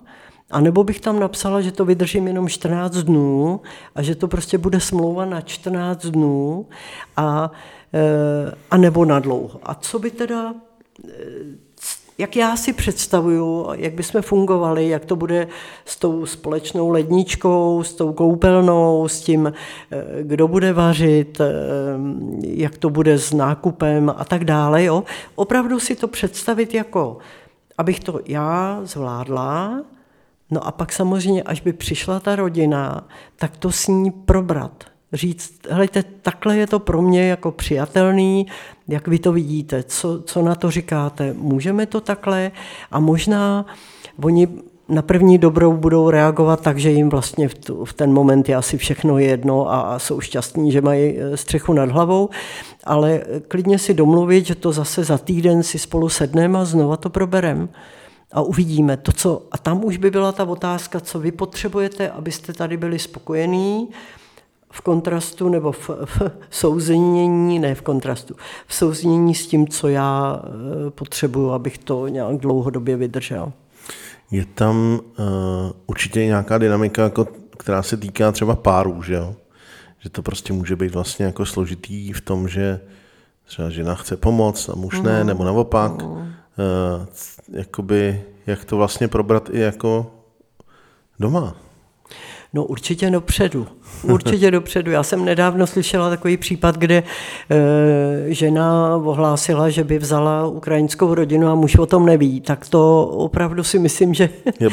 a nebo bych tam napsala, že to vydržím jenom 14 dnů a že to prostě bude smlouva na 14 dnů a, eh, a nebo na dlouho. A co by teda, eh, jak já si představuju, jak bychom fungovali, jak to bude s tou společnou ledničkou, s tou koupelnou, s tím, eh, kdo bude vařit, jak to bude s nákupem a tak dále. Jo? Opravdu si to představit jako, abych to já zvládla, No a pak samozřejmě, až by přišla ta rodina, tak to s ní probrat. Říct, hejte, takhle je to pro mě jako přijatelný, jak vy to vidíte, co, co na to říkáte, můžeme to takhle? A možná oni na první dobrou budou reagovat tak, že jim vlastně v, tu, v ten moment je asi všechno jedno a, a jsou šťastní, že mají e, střechu nad hlavou, ale klidně si domluvit, že to zase za týden si spolu sedneme a znova to probereme a uvidíme to, co... A tam už by byla ta otázka, co vy potřebujete, abyste tady byli spokojení v kontrastu nebo v, v souznění, ne v kontrastu, v souznění s tím, co já eh, potřebuju, abych to nějak dlouhodobě vydržel. Je tam uh, určitě nějaká dynamika, jako, která se týká třeba párů, že jo? Že to prostě může být vlastně jako složitý v tom, že třeba žena chce pomoct a muž ne, mm. nebo naopak. Mm. Uh, jakoby, jak to vlastně probrat i jako doma. No určitě dopředu. Určitě dopředu. Já jsem nedávno slyšela takový případ, kde e, žena ohlásila, že by vzala ukrajinskou rodinu a muž o tom neví. Tak to opravdu si myslím, že, Je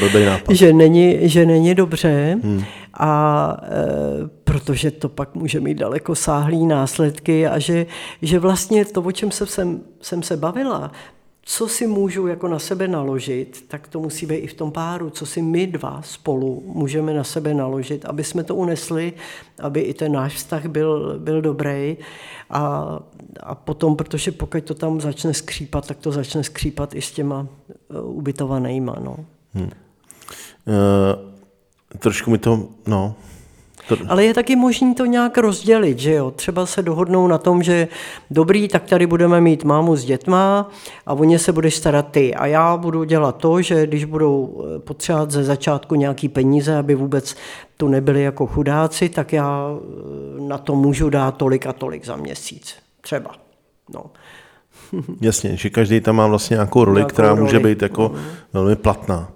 že, není, že není dobře. Hmm. A e, protože to pak může mít daleko sáhlý následky a že, že vlastně to, o čem jsem, jsem se bavila, co si můžu jako na sebe naložit, tak to musí být i v tom páru, co si my dva spolu můžeme na sebe naložit, aby jsme to unesli, aby i ten náš vztah byl, byl dobrý. A, a potom, protože pokud to tam začne skřípat, tak to začne skřípat i s těma uh, ubytovanýma. No. Hmm. Uh, trošku mi to, no, to... Ale je taky možné to nějak rozdělit, že jo? Třeba se dohodnou na tom, že dobrý, tak tady budeme mít mámu s dětma a o ně se budeš starat ty. A já budu dělat to, že když budou eh, potřebovat ze začátku nějaký peníze, aby vůbec tu nebyli jako chudáci, tak já eh, na to můžu dát tolik a tolik za měsíc. Třeba. No. Jasně, že každý tam má vlastně nějakou roli, nějakou která roli. může být jako uh-huh. velmi platná.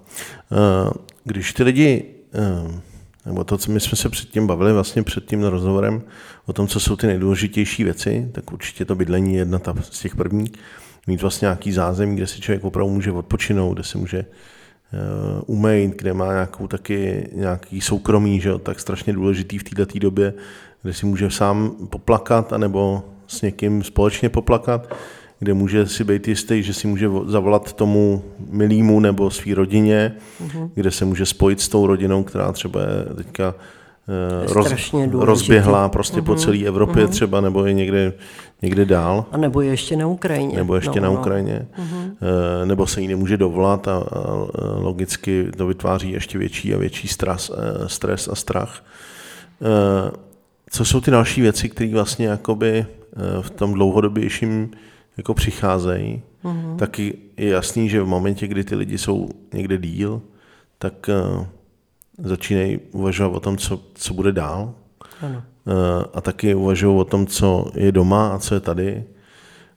Eh, když ty lidi nebo to, co my jsme se předtím bavili, vlastně před tím rozhovorem, o tom, co jsou ty nejdůležitější věci, tak určitě to bydlení je jedna ta z těch prvních. Mít vlastně nějaký zázemí, kde si člověk opravdu může odpočinout, kde se může uh, kde má nějakou taky nějaký soukromí, že jo, tak strašně důležitý v této době, kde si může sám poplakat, anebo s někým společně poplakat kde může si být jistý, že si může zavolat tomu milýmu nebo své rodině, uh-huh. kde se může spojit s tou rodinou, která třeba je teďka eh, roz, rozběhla prostě uh-huh. po mhm. celé Evropě uh-huh. třeba, nebo je někde, někde dál. A nebo je ještě na Ukrajině. Nebo ještě no, na no. Ukrajině. No. Nebo se jí nemůže dovolat a, a logicky to vytváří ještě větší a větší stres, stres a strach. Co jsou ty další věci, které vlastně jakoby v tom dlouhodobějším jako přicházejí, mm-hmm. tak je jasný, že v momentě, kdy ty lidi jsou někde díl, tak uh, začínají uvažovat o tom, co, co bude dál. Ano. Uh, a taky uvažují o tom, co je doma a co je tady.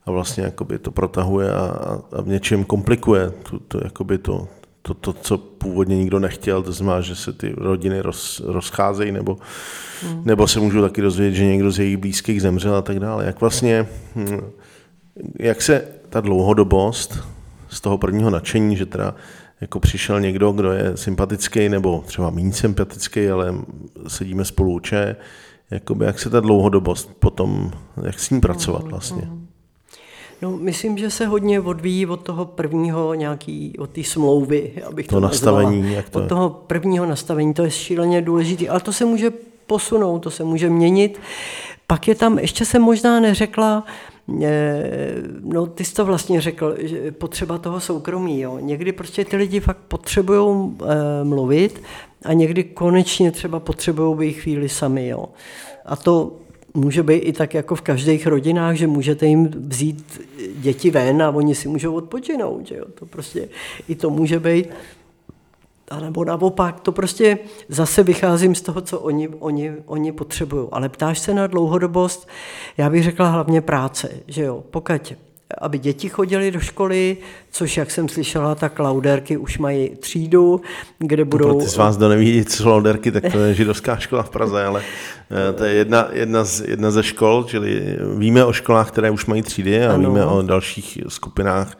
A vlastně jakoby to protahuje a, a v něčem komplikuje to, to, jakoby to, to, to, co původně nikdo nechtěl, to znamená, že se ty rodiny roz, rozcházejí, nebo, mm. nebo se můžou taky dozvědět, že někdo z jejich blízkých zemřel a tak dále. Jak vlastně hm, jak se ta dlouhodobost z toho prvního nadšení, že teda jako přišel někdo, kdo je sympatický nebo třeba méně sympatický, ale sedíme spolu uče, jakoby jak se ta dlouhodobost potom, jak s ním pracovat mhm, vlastně? Mhm. No, myslím, že se hodně odvíjí od toho prvního nějaký, od té smlouvy, abych to, to nastavení, jak to Od toho prvního nastavení, to je šíleně důležité, ale to se může posunout, to se může měnit. Pak je tam, ještě jsem možná neřekla, No, ty jsi to vlastně řekl, že potřeba toho soukromí. Jo. Někdy prostě ty lidi fakt potřebují e, mluvit a někdy konečně třeba potřebují být chvíli sami. Jo. A to může být i tak jako v každých rodinách, že můžete jim vzít děti ven a oni si můžou odpočinout. Že jo. To prostě i to může být a nebo naopak, to prostě zase vycházím z toho, co oni, oni, oni potřebují. Ale ptáš se na dlouhodobost, já bych řekla hlavně práce, že jo, pokud aby děti chodily do školy, což, jak jsem slyšela, tak lauderky už mají třídu, kde budou... Pro ty z vás, kdo neví, co lauderky, tak to je židovská škola v Praze, ale eh, to je jedna, jedna, z, jedna ze škol, čili víme o školách, které už mají třídy a ano. víme o dalších skupinách,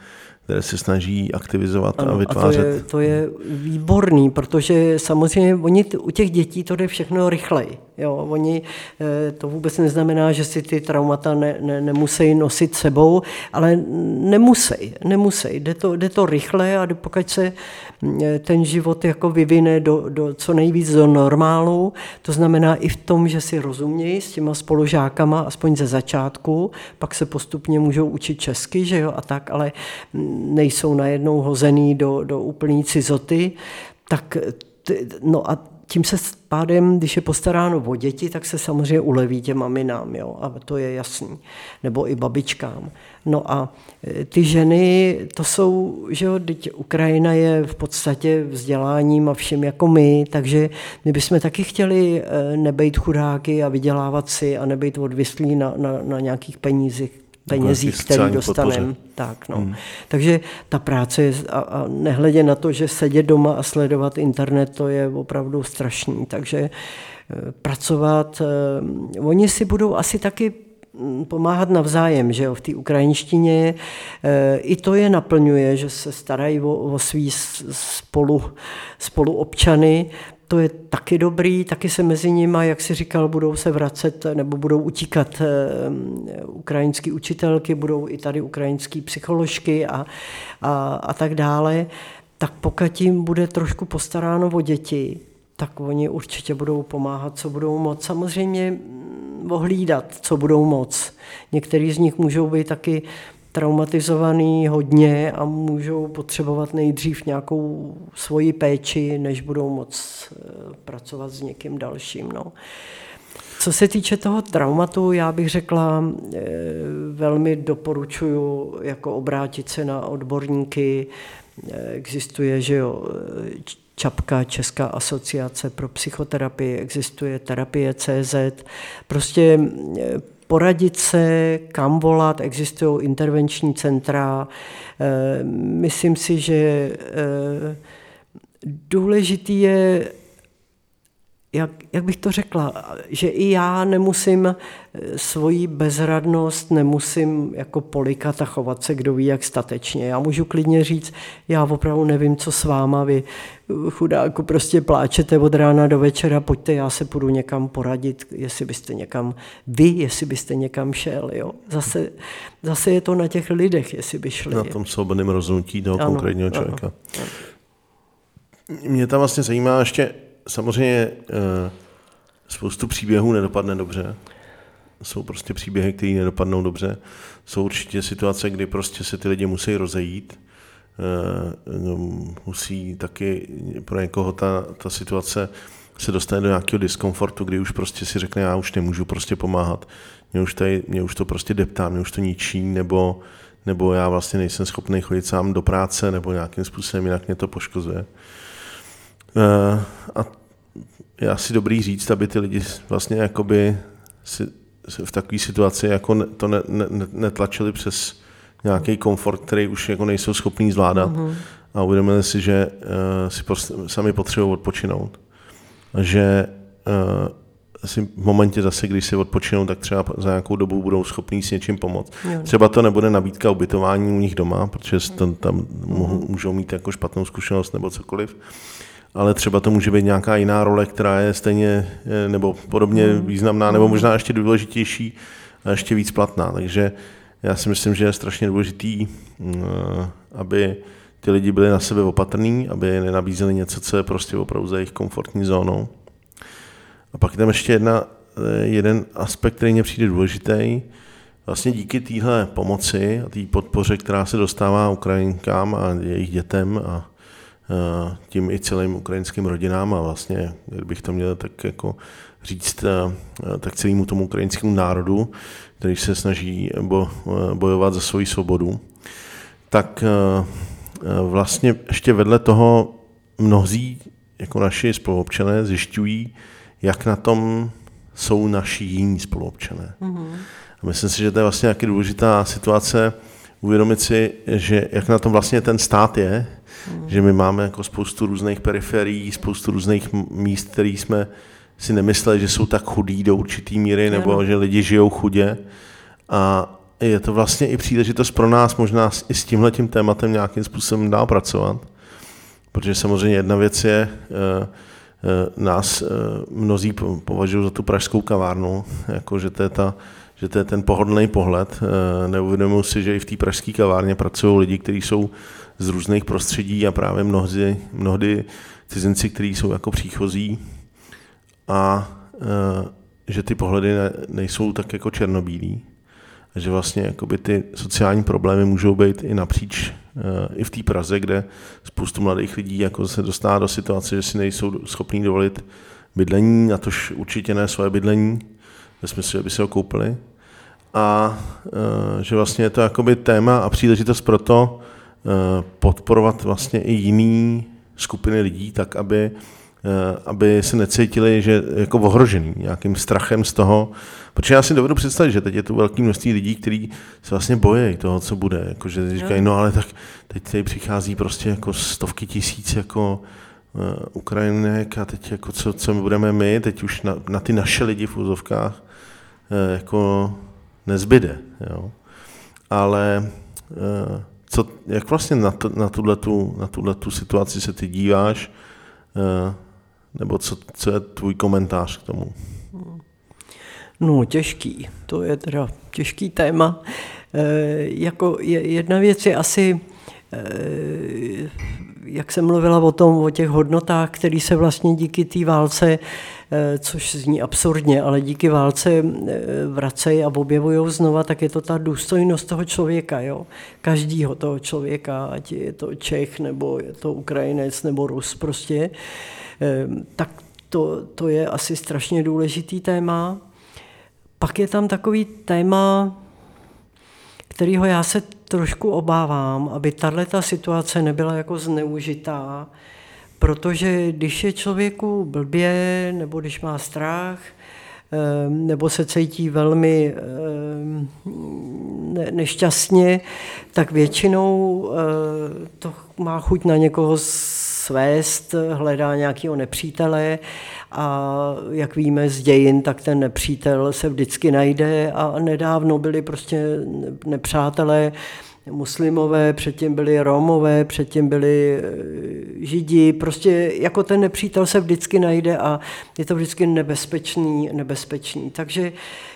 které se snaží aktivizovat ano, a vytvářet. A to, je, to je výborný, protože samozřejmě oni u těch dětí to jde všechno rychleji. Jo, oni, eh, to vůbec neznamená, že si ty traumata ne, ne, nemusí nosit sebou, ale nemusí, nemusí. Jde to, jde to rychle a pokud se eh, ten život jako vyvine do, do co nejvíc do normálu, to znamená i v tom, že si rozumějí s těma spolužákama, aspoň ze začátku, pak se postupně můžou učit česky, že jo, a tak, ale nejsou najednou hozený do, do úplný cizoty, tak no a tím se pádem, když je postaráno o děti, tak se samozřejmě uleví těm maminám, jo, a to je jasný, nebo i babičkám. No a e, ty ženy, to jsou, že jo, teď Ukrajina je v podstatě vzděláním a všem jako my, takže my bychom taky chtěli e, nebejt chudáky a vydělávat si a nebejt odvislí na, na, na nějakých penízích, penězích, který dostaneme. Tak, no. hmm. Takže ta práce je, a, a nehledě na to, že sedět doma a sledovat internet, to je opravdu strašný. Takže e, pracovat, e, oni si budou asi taky mm, pomáhat navzájem, že jo, v té ukrajinštině. E, I to je naplňuje, že se starají o, o svý spolu, spoluobčany, to je taky dobrý, taky se mezi nimi, jak si říkal, budou se vracet nebo budou utíkat eh, ukrajinské učitelky, budou i tady ukrajinské psycholožky a, a, a tak dále. Tak pokud jim bude trošku postaráno o děti, tak oni určitě budou pomáhat, co budou moc. Samozřejmě mm, ohlídat, co budou moc. Některý z nich můžou být taky traumatizovaný hodně a můžou potřebovat nejdřív nějakou svoji péči, než budou moc eh, pracovat s někým dalším. No. Co se týče toho traumatu, já bych řekla, eh, velmi doporučuji jako obrátit se na odborníky. Eh, existuje, že jo, Čapka, Česká asociace pro psychoterapii, existuje terapie CZ. Prostě poradit se, kam volat, existují intervenční centra. Eh, myslím si, že eh, důležitý je jak, jak bych to řekla, že i já nemusím eh, svoji bezradnost, nemusím jako polikat a chovat se kdo ví jak statečně. Já můžu klidně říct, já opravdu nevím, co s váma, vy eh, chudáku prostě pláčete od rána do večera, pojďte, já se půjdu někam poradit, jestli byste někam, vy, jestli byste někam šel. Jo? Zase, zase je to na těch lidech, jestli by šli. Na tom svobodném rozhodnutí toho ano, konkrétního člověka. Ano, ano. Mě tam vlastně zajímá ještě, samozřejmě uh, spoustu příběhů nedopadne dobře. Jsou prostě příběhy, které nedopadnou dobře. Jsou určitě situace, kdy prostě se ty lidi musí rozejít. Uh, musí taky pro někoho ta, ta situace se dostane do nějakého diskomfortu, kdy už prostě si řekne, já už nemůžu prostě pomáhat. Mě už, tady, mě už to prostě deptá, mě už to ničí, nebo, nebo já vlastně nejsem schopný chodit sám do práce, nebo nějakým způsobem jinak mě to poškozuje. Uh, a je asi dobrý říct, aby ty lidi vlastně jakoby si, v takové situaci jako to ne, ne, netlačili přes nějaký komfort, který už jako nejsou schopní zvládat mm-hmm. a uvědomili si, že uh, si prostě sami potřebují odpočinout. A že uh, asi v momentě zase, když si odpočinou, tak třeba za nějakou dobu budou schopní s něčím pomoct. Jo. Třeba to nebude nabídka ubytování u nich doma, protože tam, tam mm-hmm. můžou mít jako špatnou zkušenost nebo cokoliv, ale třeba to může být nějaká jiná role, která je stejně eh, nebo podobně hmm. významná, nebo možná ještě důležitější a ještě víc platná. Takže já si myslím, že je strašně důležitý, mm, eh, aby ty lidi byli na sebe opatrní, aby nenabízeli něco, co je prostě opravdu za jejich komfortní zónou. A pak je tam ještě jedna, eh, jeden aspekt, který mě přijde důležitý. Vlastně díky téhle pomoci a té podpoře, která se dostává Ukrajinkám a jejich dětem a tím i celým ukrajinským rodinám a vlastně, kdybych to měl tak jako říct, eh, tak celému tomu ukrajinskému národu, který se snaží bo, eh, bojovat za svoji svobodu, tak vlastně ještě vedle toho mnozí jako naši spoluobčané zjišťují, jak na tom jsou naši jiní spoluobčané. Mm-hmm. A myslím si, že to je vlastně nějaký důležitá situace uvědomit si, že jak na tom vlastně ten stát je, Hmm. Že my máme jako spoustu různých periferií, spoustu různých míst, které jsme si nemysleli, že jsou tak chudí do určitý míry, nebo ano. že lidi žijou chudě. A je to vlastně i příležitost pro nás možná i s tímhle tím tématem nějakým způsobem dál pracovat. Protože samozřejmě jedna věc je, uh, nás mnozí považují za tu pražskou kavárnu, jako že to je, ta, že to je ten pohodlný pohled. Neuvědomuji si, že i v té pražské kavárně pracují lidi, kteří jsou z různých prostředí a právě mnohdy, mnohdy cizinci, kteří jsou jako příchozí a e, že ty pohledy ne, nejsou tak jako černobílí. A že vlastně jakoby ty sociální problémy můžou být i napříč i v té Praze, kde spoustu mladých lidí jako se dostává do situace, že si nejsou schopní dovolit bydlení, a tož určitě ne svoje bydlení, ve smyslu, že by si ho koupili. A že vlastně je to jakoby téma a příležitost pro to podporovat vlastně i jiný skupiny lidí, tak aby Eh, aby se necítili, že jako ohrožený nějakým strachem z toho, protože já si dovedu představit, že teď je tu velké množství lidí, kteří se vlastně bojí toho, co bude, jako, že říkají, no ale tak teď tady přichází prostě jako stovky tisíc jako uh, Ukrajinek a teď jako co, co my budeme my, teď už na, na ty naše lidi v úzovkách jako nezbyde, jo. Ale co, jak vlastně na, to, na, tuhletu, na situaci se ty díváš, uh, nebo co, co je tvůj komentář k tomu? No, těžký. To je teda těžký téma. E, jako jedna věc je asi, e, jak jsem mluvila o tom, o těch hodnotách, které se vlastně díky té válce, což zní absurdně, ale díky válce e, vracejí a objevují znova, tak je to ta důstojnost toho člověka, jo? každýho toho člověka, ať je to Čech, nebo je to Ukrajinec, nebo Rus prostě. Ehm, tak to, to je asi strašně důležitý téma. Pak je tam takový téma, kterýho já se trošku obávám, aby tato situace nebyla jako zneužitá, protože když je člověku blbě, nebo když má strach, ehm, nebo se cítí velmi ehm, nešťastně, tak většinou to má chuť na někoho svést, hledá nějakého nepřítele a jak víme z dějin, tak ten nepřítel se vždycky najde a nedávno byli prostě nepřátelé muslimové, předtím byli Romové, předtím byli eh, Židi, prostě jako ten nepřítel se vždycky najde a je to vždycky nebezpečný, nebezpečný. Takže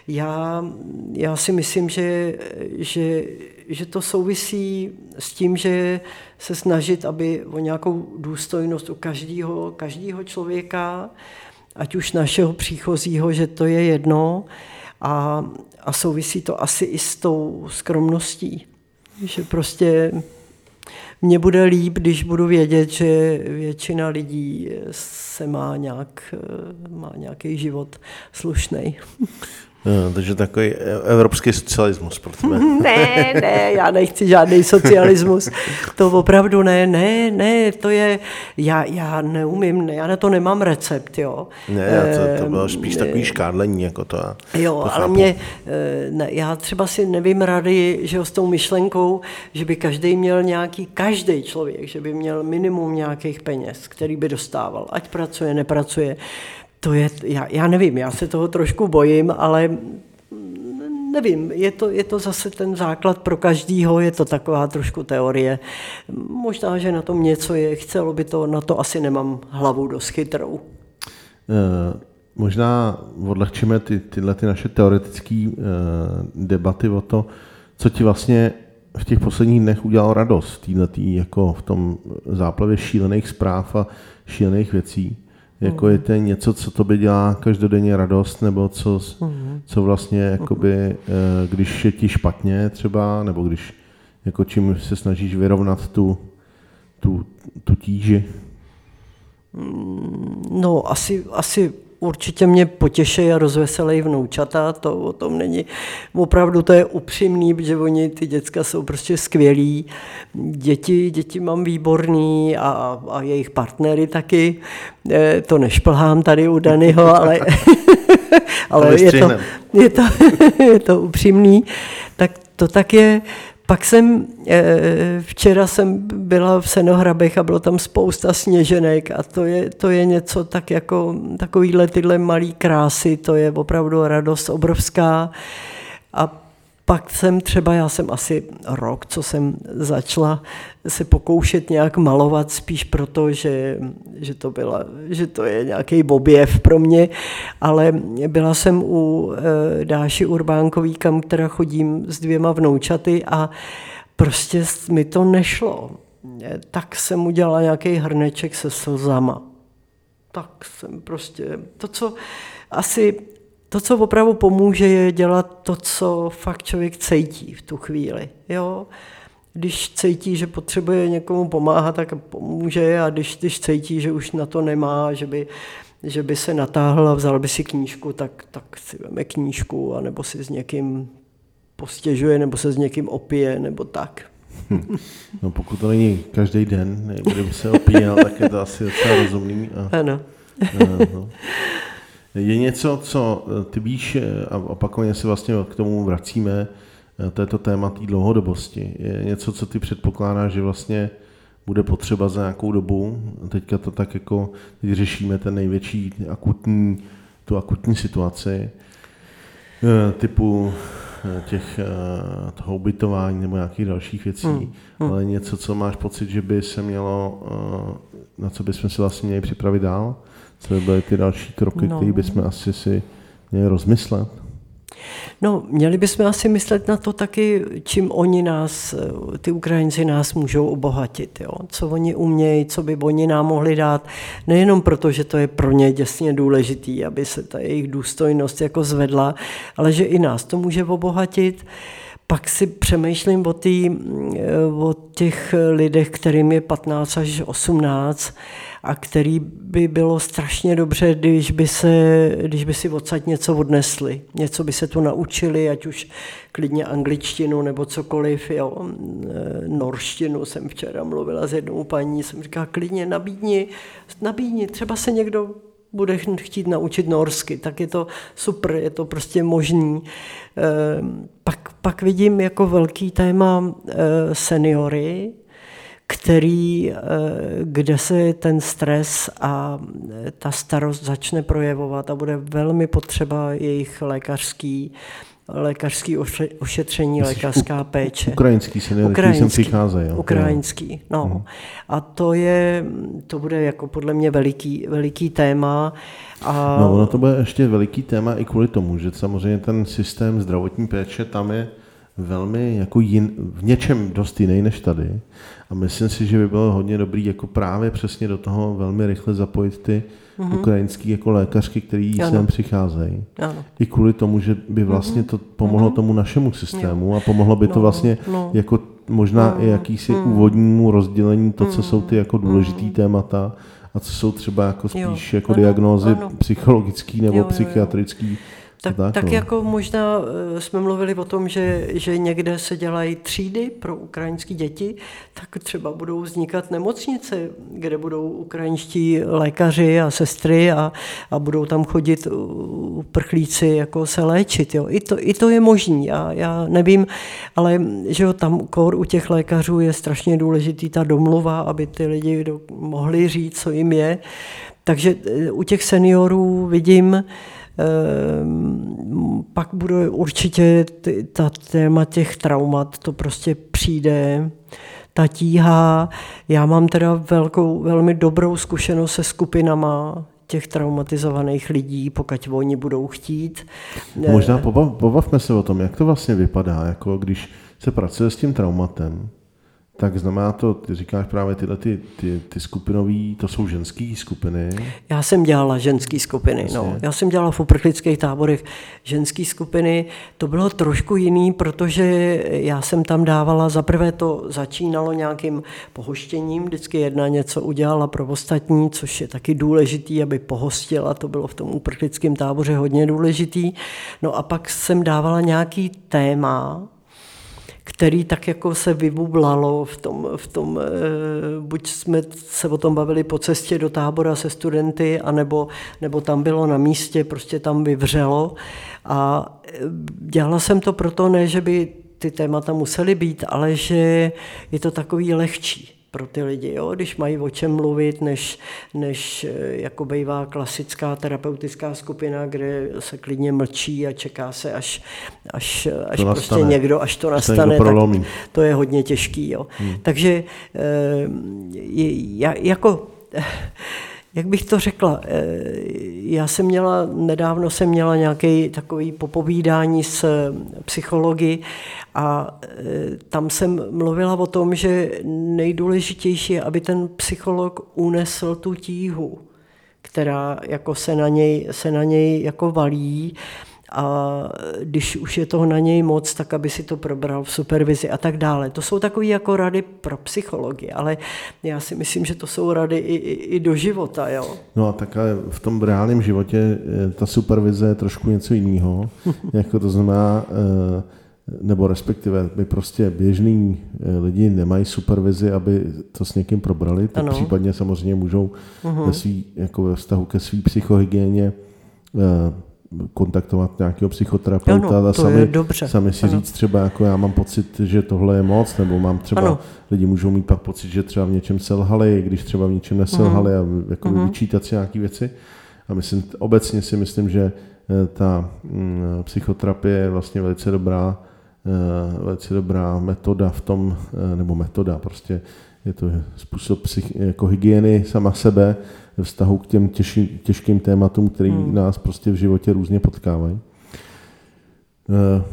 já, já si myslím, že, že, že to souvisí s tím, že se snažit, aby o nějakou důstojnost u každého, každého člověka, ať už našeho příchozího, že to je jedno. A, a souvisí to asi i s tou skromností že prostě mně bude líp, když budu vědět, že většina lidí se má, nějak, má nějaký život slušný. No, takže takový evropský socialismus pro tebe. Ne, ne, já nechci žádný socialismus. To opravdu ne, ne, ne, to je, já, já neumím, já na to nemám recept, jo. Ne, to, to bylo spíš ne, takový škádlení, jako to. Jo, to ale mě, eh, ne, já třeba si nevím rady, že s tou myšlenkou, že by každý měl nějaký, každý člověk, že by měl minimum nějakých peněz, který by dostával, ať pracuje, nepracuje to je, já, já nevím, já se toho trošku bojím, ale nevím, je to, je to zase ten základ pro každýho, je to taková trošku teorie. Možná, že na tom něco je, chcelo by to, na to asi nemám hlavu dost chytrou. E, možná odlehčíme ty, tyhle ty naše teoretické e, debaty o to, co ti vlastně v těch posledních dnech udělalo radost, týhletý, jako v tom záplavě šílených zpráv a šílených věcí. Jako je to něco, co to by dělá každodenně radost, nebo co, co vlastně, jakoby, eh, když je ti špatně třeba, nebo když jako čím se snažíš vyrovnat tu, tu, tu tíži? No, asi, asi určitě mě potěší a rozveselej vnoučata, to o tom není. Opravdu to je upřímný, protože oni, ty děcka jsou prostě skvělí. Děti, děti mám výborný a, a jejich partnery taky. E, to nešplhám tady u Danyho, ale, ale je, to, je, to, je to upřímný. Tak to tak je. Pak jsem, eh, včera jsem byla v Senohrabech a bylo tam spousta sněženek a to je, to je něco tak jako takovýhle tyhle malý krásy, to je opravdu radost obrovská. A pak jsem třeba, já jsem asi rok, co jsem začala se pokoušet nějak malovat, spíš proto, že, že, to, byla, že to je nějaký objev pro mě, ale byla jsem u e, Dáši Urbánkový, kam teda chodím s dvěma vnoučaty a prostě mi to nešlo. Tak jsem udělala nějaký hrneček se slzama. Tak jsem prostě, to, co asi to, co opravdu pomůže, je dělat to, co fakt člověk cítí v tu chvíli. Jo? když cítí, že potřebuje někomu pomáhat, tak pomůže a když, když cítí, že už na to nemá, že by, že by se natáhl a vzal by si knížku, tak, tak si veme knížku a nebo si s někým postěžuje, nebo se s někým opije, nebo tak. Hm. No pokud to není každý den, kdy by se opíjel, tak je to asi docela rozumný. A, ano. A, no. Je něco, co ty víš, a opakovaně se vlastně k tomu vracíme, to je to téma té dlouhodobosti. Je něco, co ty předpokládáš, že vlastně bude potřeba za nějakou dobu. Teďka to tak jako, teď řešíme ten největší akutní, tu akutní situaci eh, typu eh, těch, eh, toho ubytování nebo nějakých dalších věcí, hmm. Hmm. ale něco, co máš pocit, že by se mělo, na co bychom si vlastně měli připravit dál? Co by byly ty další kroky, no. které bychom asi si měli rozmyslet? No, měli bychom asi myslet na to taky, čím oni nás, ty Ukrajinci nás můžou obohatit, jo? co oni umějí, co by oni nám mohli dát, nejenom proto, že to je pro ně děsně důležitý, aby se ta jejich důstojnost jako zvedla, ale že i nás to může obohatit. Pak si přemýšlím o, tý, o těch lidech, kterým je 15 až 18, a který by bylo strašně dobře, když by, se, když by si odsaď něco odnesli. Něco by se tu naučili, ať už klidně angličtinu nebo cokoliv. Jo. Norštinu jsem včera mluvila s jednou paní, jsem říkala, klidně nabídni, nabídni, třeba se někdo bude chtít naučit norsky, tak je to super, je to prostě možný. Ehm, pak, pak vidím jako velký téma eh, seniory, který, eh, kde se ten stres a eh, ta starost začne projevovat a bude velmi potřeba jejich lékařský lékařský ošetření, lékařská péče. Ukrajinský seniory, ukrajinský, sem přicházejí. Ukrajinský, no. Hmm. A to je, to bude jako podle mě veliký, veliký téma. A... No, ono to bude ještě veliký téma i kvůli tomu, že samozřejmě ten systém zdravotní péče tam je velmi jako jin, v něčem dost jiný než tady. A myslím si, že by bylo hodně dobrý jako právě přesně do toho velmi rychle zapojit ty mm-hmm. ukrajinský jako lékařky, který ano. sem přicházejí. Ano. I kvůli tomu, že by vlastně to pomohlo mm-hmm. tomu našemu systému a pomohlo by to no, vlastně no. jako možná no, i jakýsi mm. úvodnímu rozdělení to, co jsou ty jako důležitý mm. témata a co jsou třeba jako spíš jo. jako ano, diagnózy ano. psychologický nebo jo, psychiatrický. Jo, jo tak, tak, tak no. jako možná eh, jsme mluvili o tom, že, že někde se dělají třídy pro ukrajinské děti, tak třeba budou vznikat nemocnice, kde budou ukrajinští lékaři a sestry a, a budou tam chodit uprchlíci jako se léčit. Jo. I, to, I to je možný, já, já nevím, ale že jo, tam kor u těch lékařů je strašně důležitý ta domluva, aby ty lidi mohli říct, co jim je. Takže eh, u těch seniorů vidím, pak bude určitě ta téma těch traumat, to prostě přijde, ta tíha. Já mám teda velkou, velmi dobrou zkušenost se skupinama těch traumatizovaných lidí, pokud oni budou chtít. Možná pobavme se o tom, jak to vlastně vypadá, jako když se pracuje s tím traumatem. Tak znamená to, ty říkáš právě tyhle ty, ty, ty skupinové, to jsou ženské skupiny? Já jsem dělala ženské skupiny, no. Já jsem dělala v uprchlických táborech ženské skupiny. To bylo trošku jiný, protože já jsem tam dávala, zaprvé to začínalo nějakým pohoštěním, vždycky jedna něco udělala pro ostatní, což je taky důležitý, aby pohostila, to bylo v tom uprchlickém táboře hodně důležitý. No a pak jsem dávala nějaký téma, který tak jako se vybublalo v tom, v tom eh, buď jsme se o tom bavili po cestě do tábora se studenty, anebo, nebo tam bylo na místě, prostě tam vyvřelo. A eh, dělala jsem to proto, ne, že by ty témata musely být, ale že je to takový lehčí pro ty lidi, jo? když mají o čem mluvit, než, než eh, jako bývá klasická terapeutická skupina, kde se klidně mlčí a čeká se, až, až, až to prostě nastane. někdo, až to nastane, to tak to je hodně těžký. Jo? Hmm. Takže eh, je, jako jak bych to řekla, eh, já jsem měla, nedávno jsem měla nějaké takové popovídání s psychologi a eh, tam jsem mluvila o tom, že nejdůležitější je, aby ten psycholog unesl tu tíhu, která jako se na něj, se na něj jako valí a když už je toho na něj moc, tak aby si to probral v supervizi a tak dále. To jsou takové jako rady pro psychologii, ale já si myslím, že to jsou rady i, i, i do života. Jo. No a tak v tom reálném životě eh, ta supervize je trošku něco jiného. jako to znamená, eh, nebo respektive by prostě běžný eh, lidi nemají supervizi, aby to s někým probrali, tak ano. případně samozřejmě můžou uh-huh. ve, svý, jako ve vztahu ke své psychohygieně kontaktovat nějakého psychoterapeuta ano, a sami, dobře. sami si ano. říct třeba, jako já mám pocit, že tohle je moc, nebo mám třeba, ano. lidi můžou mít pak pocit, že třeba v něčem selhali, když třeba v něčem neselhali uh-huh. a jako uh-huh. vyčítat si nějaké věci. A myslím, obecně si myslím, že eh, ta mm, psychoterapie je vlastně velice dobrá, eh, velice dobrá metoda v tom, eh, nebo metoda, prostě je to způsob psych, jako hygieny sama sebe, ve vztahu k těm těžkým, těžkým tématům, které hmm. nás prostě v životě různě potkávají. Uh,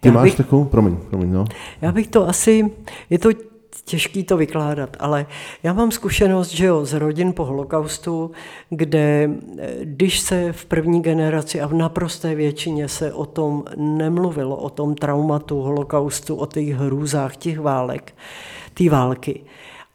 ty já máš bych, takovou? Promiň, promiň, no. Já bych to asi, je to těžký to vykládat, ale já mám zkušenost, že jo, z rodin po holokaustu, kde eh, když se v první generaci a v naprosté většině se o tom nemluvilo, o tom traumatu holokaustu, o těch hrůzách těch válek, té války.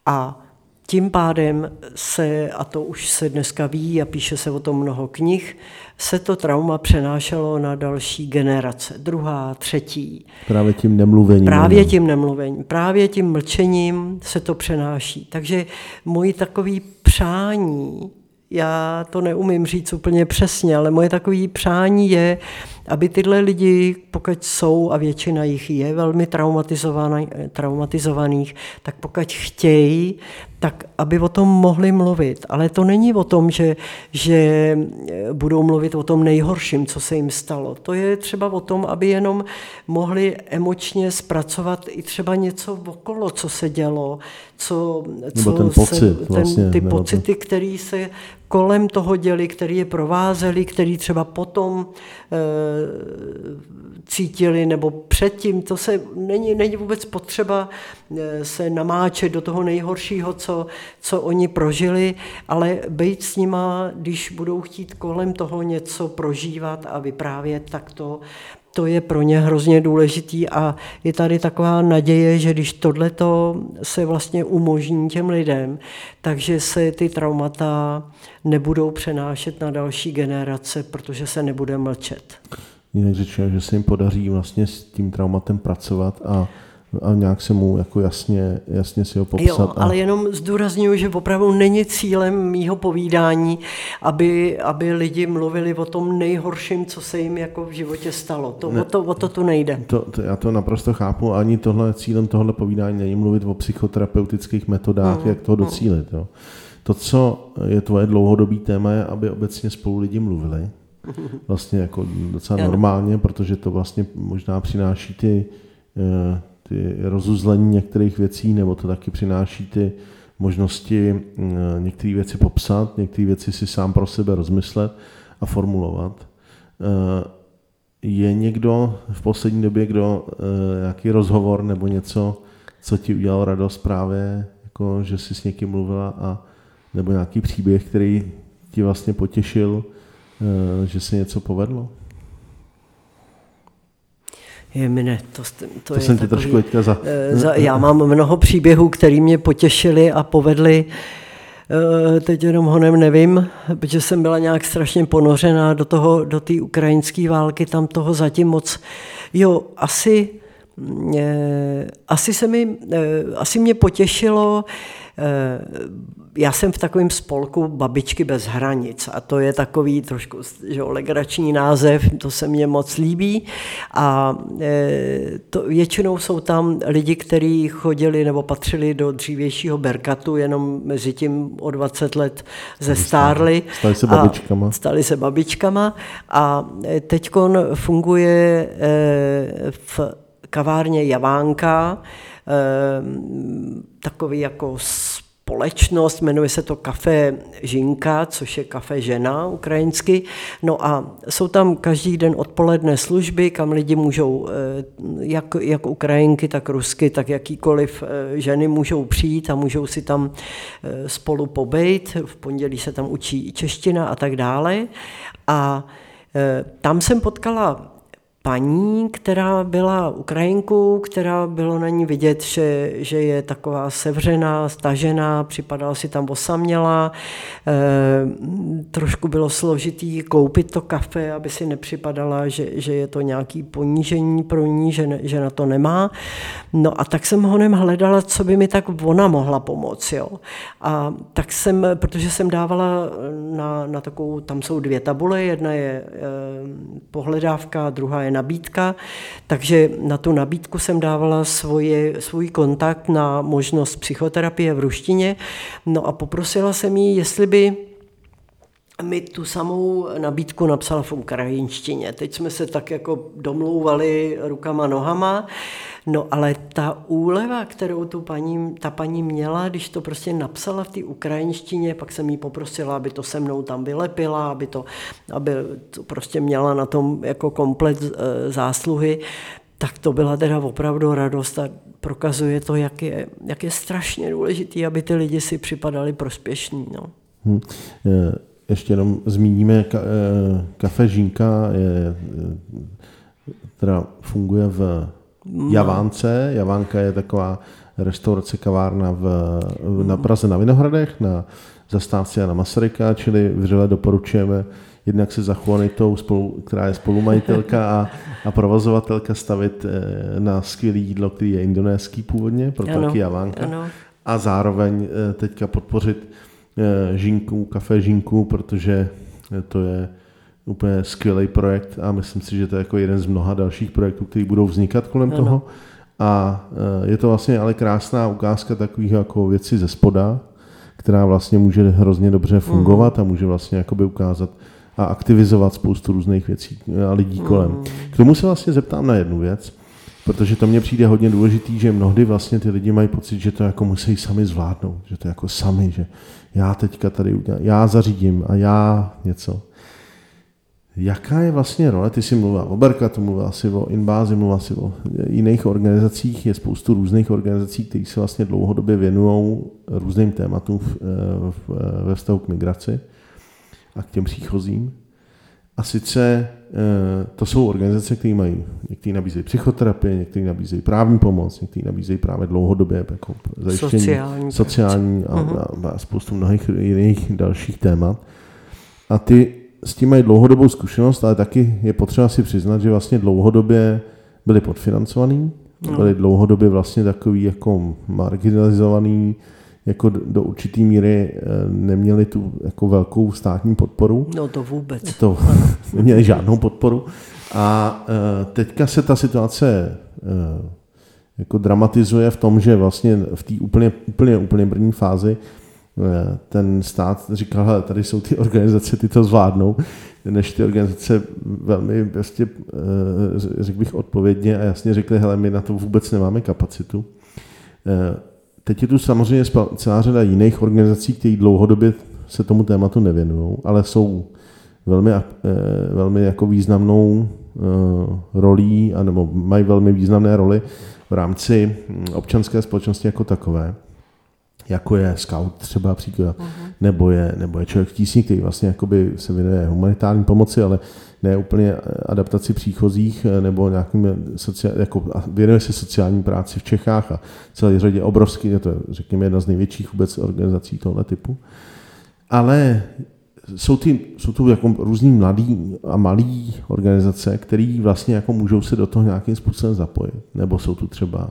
A tím pádem se, a to už se dneska ví a píše se o tom mnoho knih, se to trauma přenášelo na další generace, druhá, třetí. Právě tím nemluvením. Právě tím nemluvením, právě tím mlčením se to přenáší. Takže moji takový přání, já to neumím říct úplně přesně, ale moje takové přání je, aby tyhle lidi, pokud jsou, a většina jich je velmi traumatizovaných, tak pokud chtějí, tak aby o tom mohli mluvit. Ale to není o tom, že, že budou mluvit o tom nejhorším, co se jim stalo. To je třeba o tom, aby jenom mohli emočně zpracovat i třeba něco okolo, co se dělo, co, co ten pocit, se, ten, vlastně, ty pocity, které se kolem toho děli, který je provázeli, který třeba potom e, cítili, nebo předtím, to se není, není vůbec potřeba e, se namáčet do toho nejhoršího, co, co oni prožili, ale být s nima, když budou chtít kolem toho něco prožívat a vyprávět, tak to to je pro ně hrozně důležitý a je tady taková naděje, že když tohleto se vlastně umožní těm lidem, takže se ty traumata nebudou přenášet na další generace, protože se nebude mlčet. Jinak řečeno, že se jim podaří vlastně s tím traumatem pracovat a a nějak se mu jako jasně, jasně si ho popsat. Jo, ale jenom zdůraznuju, že opravdu není cílem mýho povídání, aby, aby lidi mluvili o tom nejhorším, co se jim jako v životě stalo. To, ne, o, to, o to tu nejde. To, to, já to naprosto chápu. Ani tohle cílem tohle povídání není mluvit o psychoterapeutických metodách, mm, jak toho docílit. Jo. To, co je tvoje dlouhodobý téma, je, aby obecně spolu lidi mluvili. Vlastně jako docela normálně, protože to vlastně možná přináší ty eh, ty rozuzlení některých věcí, nebo to taky přináší ty možnosti mm, některé věci popsat, některé věci si sám pro sebe rozmyslet a formulovat. Eh, je někdo v poslední době, kdo eh, nějaký rozhovor nebo něco, co ti udělal radost právě, jako že jsi s někým mluvila a nebo nějaký příběh, který ti vlastně potěšil, eh, že se něco povedlo? Je mine, to, to, to je jsem takový, trošku teďka za... Eh, za... Já mám mnoho příběhů, které mě potěšily a povedly. Eh, teď jenom honem nevím, protože jsem byla nějak strašně ponořená do toho, do té ukrajinské války, tam toho zatím moc... Jo, asi, eh, asi se mi, asi mě potěšilo já jsem v takovém spolku Babičky bez hranic a to je takový trošku že, legrační název, to se mně moc líbí a e, to, většinou jsou tam lidi, kteří chodili nebo patřili do dřívějšího Berkatu, jenom mezi tím o 20 let zestárli. Stali se babičkama. Stali se babičkama a e, teď funguje e, v kavárně Javánka, takový jako společnost, jmenuje se to Kafe Žinka, což je kafe žena ukrajinsky. No a jsou tam každý den odpoledne služby, kam lidi můžou, eh, jak, jak Ukrajinky, tak Rusky, tak jakýkoliv eh, ženy můžou přijít a můžou si tam eh, spolu pobejt. V pondělí se tam učí čeština a tak dále. A Tam jsem potkala paní, která byla Ukrajinkou, která bylo na ní vidět, že, že je taková sevřená, stažená, připadala si tam osamělá. E, trošku bylo složitý koupit to kafe, aby si nepřipadala, že, že je to nějaký ponížení pro ní, že, ne, že na to nemá. No a tak jsem honem hledala, co by mi tak ona mohla pomoct. Jo. A tak jsem, protože jsem dávala na, na takovou, tam jsou dvě tabule, jedna je e, pohledávka, druhá je nabídka, takže na tu nabídku jsem dávala svoje, svůj kontakt na možnost psychoterapie v ruštině. No a poprosila jsem jí, jestli by mi tu samou nabídku napsala v ukrajinštině. Teď jsme se tak jako domlouvali rukama, nohama, no ale ta úleva, kterou tu paní, ta paní měla, když to prostě napsala v té ukrajinštině, pak jsem jí poprosila, aby to se mnou tam vylepila, aby to, aby to prostě měla na tom jako komplet e, zásluhy, tak to byla teda opravdu radost a prokazuje to, jak je, jak je strašně důležitý, aby ty lidi si připadali prospěšní. No. Hmm. Ještě jenom zmíníme, ka, eh, kafe Žínka je, teda funguje v Javánce. Javánka je taková restaurace, kavárna v, na Praze na Vinohradech, na zastávce Jana Masaryka, čili vřele doporučujeme jednak se za Juanitou, spolu, která je spolumajitelka a, a provozovatelka, stavit eh, na skvělé jídlo, který je indonéský původně, proto taky Javánka. Ano. A zároveň eh, teďka podpořit Eh, Žinku, kafe Žinku, protože to je úplně skvělý projekt a myslím si, že to je jako jeden z mnoha dalších projektů, který budou vznikat kolem ano. toho. A eh, je to vlastně ale krásná ukázka takových jako věcí ze spoda, která vlastně může hrozně dobře fungovat a může vlastně jakoby ukázat a aktivizovat spoustu různých věcí a lidí kolem. K tomu se vlastně zeptám na jednu věc. Protože to mně přijde hodně důležitý, že mnohdy vlastně ty lidi mají pocit, že to jako musí sami zvládnout, že to jako sami, že já teďka tady udělám, já zařídím a já něco. Jaká je vlastně role, ty jsi mluvil o Berkatu, mluvil asi o Inbázi, mluvil asi o jiných organizacích, je spoustu různých organizací, které se vlastně dlouhodobě věnují různým tématům v, v, ve vztahu k migraci a k těm příchozím. A sice eh, to jsou organizace, které mají, někteří nabízejí psychoterapii, někteří nabízejí právní pomoc, někteří nabízejí právě dlouhodobě jako zajištění sociální, sociální a, uh-huh. a, a spoustu mnohých jiných dalších témat. A ty s tím mají dlouhodobou zkušenost, ale taky je potřeba si přiznat, že vlastně dlouhodobě byli podfinancovaní, no. byli dlouhodobě vlastně takový jako marginalizovaný, jako do určitý míry eh, neměli tu jako velkou státní podporu. No to vůbec. To neměli žádnou podporu. A eh, teďka se ta situace eh, jako dramatizuje v tom, že vlastně v té úplně, úplně, úplně první fázi ten stát říkal, hele, tady jsou ty organizace, ty to zvládnou, než ty organizace velmi, vlastně, řekl bych, odpovědně a jasně řekli, hele, my na to vůbec nemáme kapacitu. Teď je tu samozřejmě celá řada jiných organizací, které dlouhodobě se tomu tématu nevěnují, ale jsou velmi, eh, velmi jako významnou eh, rolí, anebo mají velmi významné roli v rámci hm, občanské společnosti jako takové, jako je Scout třeba příklad, uh-huh. nebo, je, nebo je člověk v tísni, který vlastně jakoby se věnuje humanitární pomoci, ale ne úplně adaptaci příchozích eh, nebo nějakým eh, sociál, jako věnuje se sociální práci v Čechách a celé řadě obrovský, je to řekněme jedna z největších vůbec organizací tohle typu. Ale jsou, ty, jsou tu jako různý mladý a malý organizace, které vlastně jako můžou se do toho nějakým způsobem zapojit. Nebo jsou tu třeba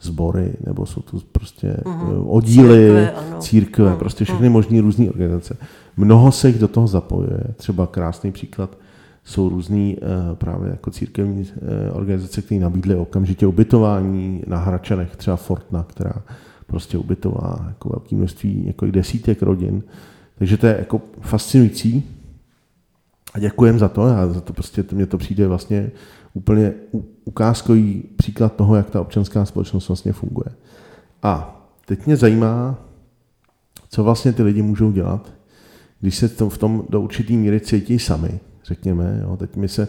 sbory, nebo jsou tu prostě uh-huh. oddíly, církve, církve uh-huh. prostě všechny možné různé organizace. Mnoho se jich do toho zapojuje. Třeba krásný příklad jsou různý uh, právě jako církevní uh, organizace, které nabídly okamžitě ubytování na Hračanech, třeba Fortna, která prostě ubytovala jako velké množství, jako desítek rodin. Takže to je jako fascinující a děkujem za to. A za to prostě mně to přijde vlastně úplně ukázkový příklad toho, jak ta občanská společnost vlastně funguje. A teď mě zajímá, co vlastně ty lidi můžou dělat, když se v tom do určitý míry cítí sami, řekněme. Jo. Teď my se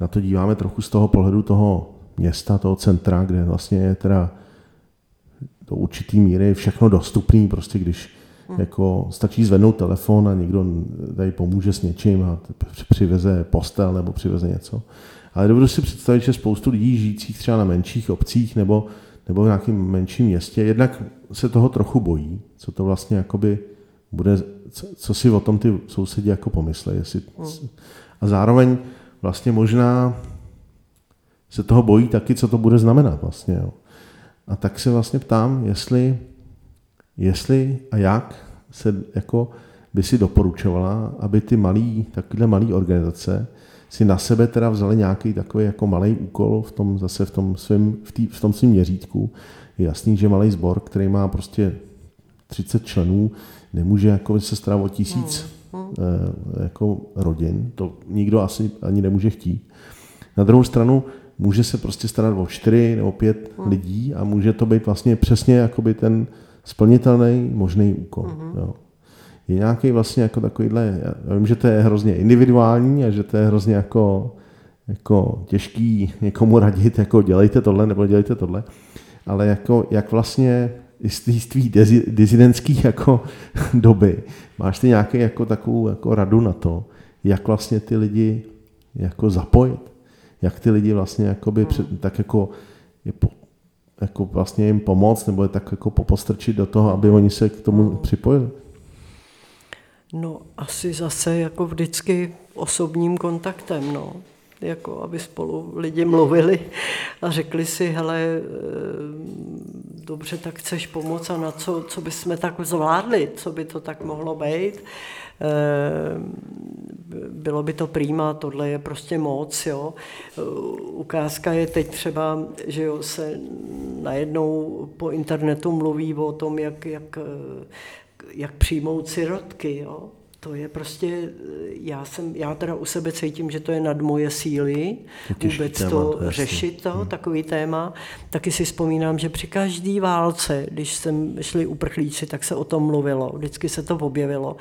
na to díváme trochu z toho pohledu toho města, toho centra, kde vlastně je teda do určitý míry všechno dostupný, prostě když Hmm. Jako stačí zvednout telefon a někdo tady pomůže s něčím a přiveze postel nebo přiveze něco. Ale dovedu si představit, že spoustu lidí žijících třeba na menších obcích nebo, nebo v nějakém menším městě, jednak se toho trochu bojí, co to vlastně jakoby bude, co, co si o tom ty sousedi jako pomyslejí. Jestli, hmm. A zároveň vlastně možná se toho bojí taky, co to bude znamenat vlastně. Jo. A tak se vlastně ptám, jestli, jestli a jak se jako by si doporučovala, aby ty malý, takové malé organizace si na sebe teda vzali nějaký takový jako malý úkol v tom zase v tom svém, v, tý, v tom svém měřítku. Je jasný, že malý sbor, který má prostě 30 členů, nemůže jako se o tisíc hmm. Hmm. Jako rodin. To nikdo asi ani nemůže chtít. Na druhou stranu může se prostě starat o čtyři nebo pět hmm. lidí a může to být vlastně přesně jakoby ten splnitelný možný úkol. Hmm. Jo. Je nějaký vlastně jako takovýhle, já vím, že to je hrozně individuální a že to je hrozně jako, jako těžký někomu radit, jako dělejte tohle nebo dělejte tohle, ale jako jak vlastně z dizidentských jako doby máš ty nějaký jako takovou jako radu na to, jak vlastně ty lidi jako zapojit? jak ty lidi vlastně jakoby před, hmm. tak jako, je po, jako vlastně jim pomoct nebo je tak jako popostrčit do toho, aby oni se k tomu hmm. připojili? No asi zase jako vždycky osobním kontaktem, no. Jako aby spolu lidi mluvili a řekli si, hele, dobře, tak chceš pomoct a na co, co bychom tak zvládli, co by to tak mohlo být. Eh, bylo by to prýma, tohle je prostě moc, jo. Ukázka je teď třeba, že jo, se najednou po internetu mluví o tom, jak, jak, jak přijmout sirotky, jo to je prostě, já, jsem, já teda u sebe cítím, že to je nad moje síly vůbec téma, to, to řešit, to, hmm. takový téma. Taky si vzpomínám, že při každé válce, když jsem šli uprchlíci, tak se o tom mluvilo, vždycky se to objevilo.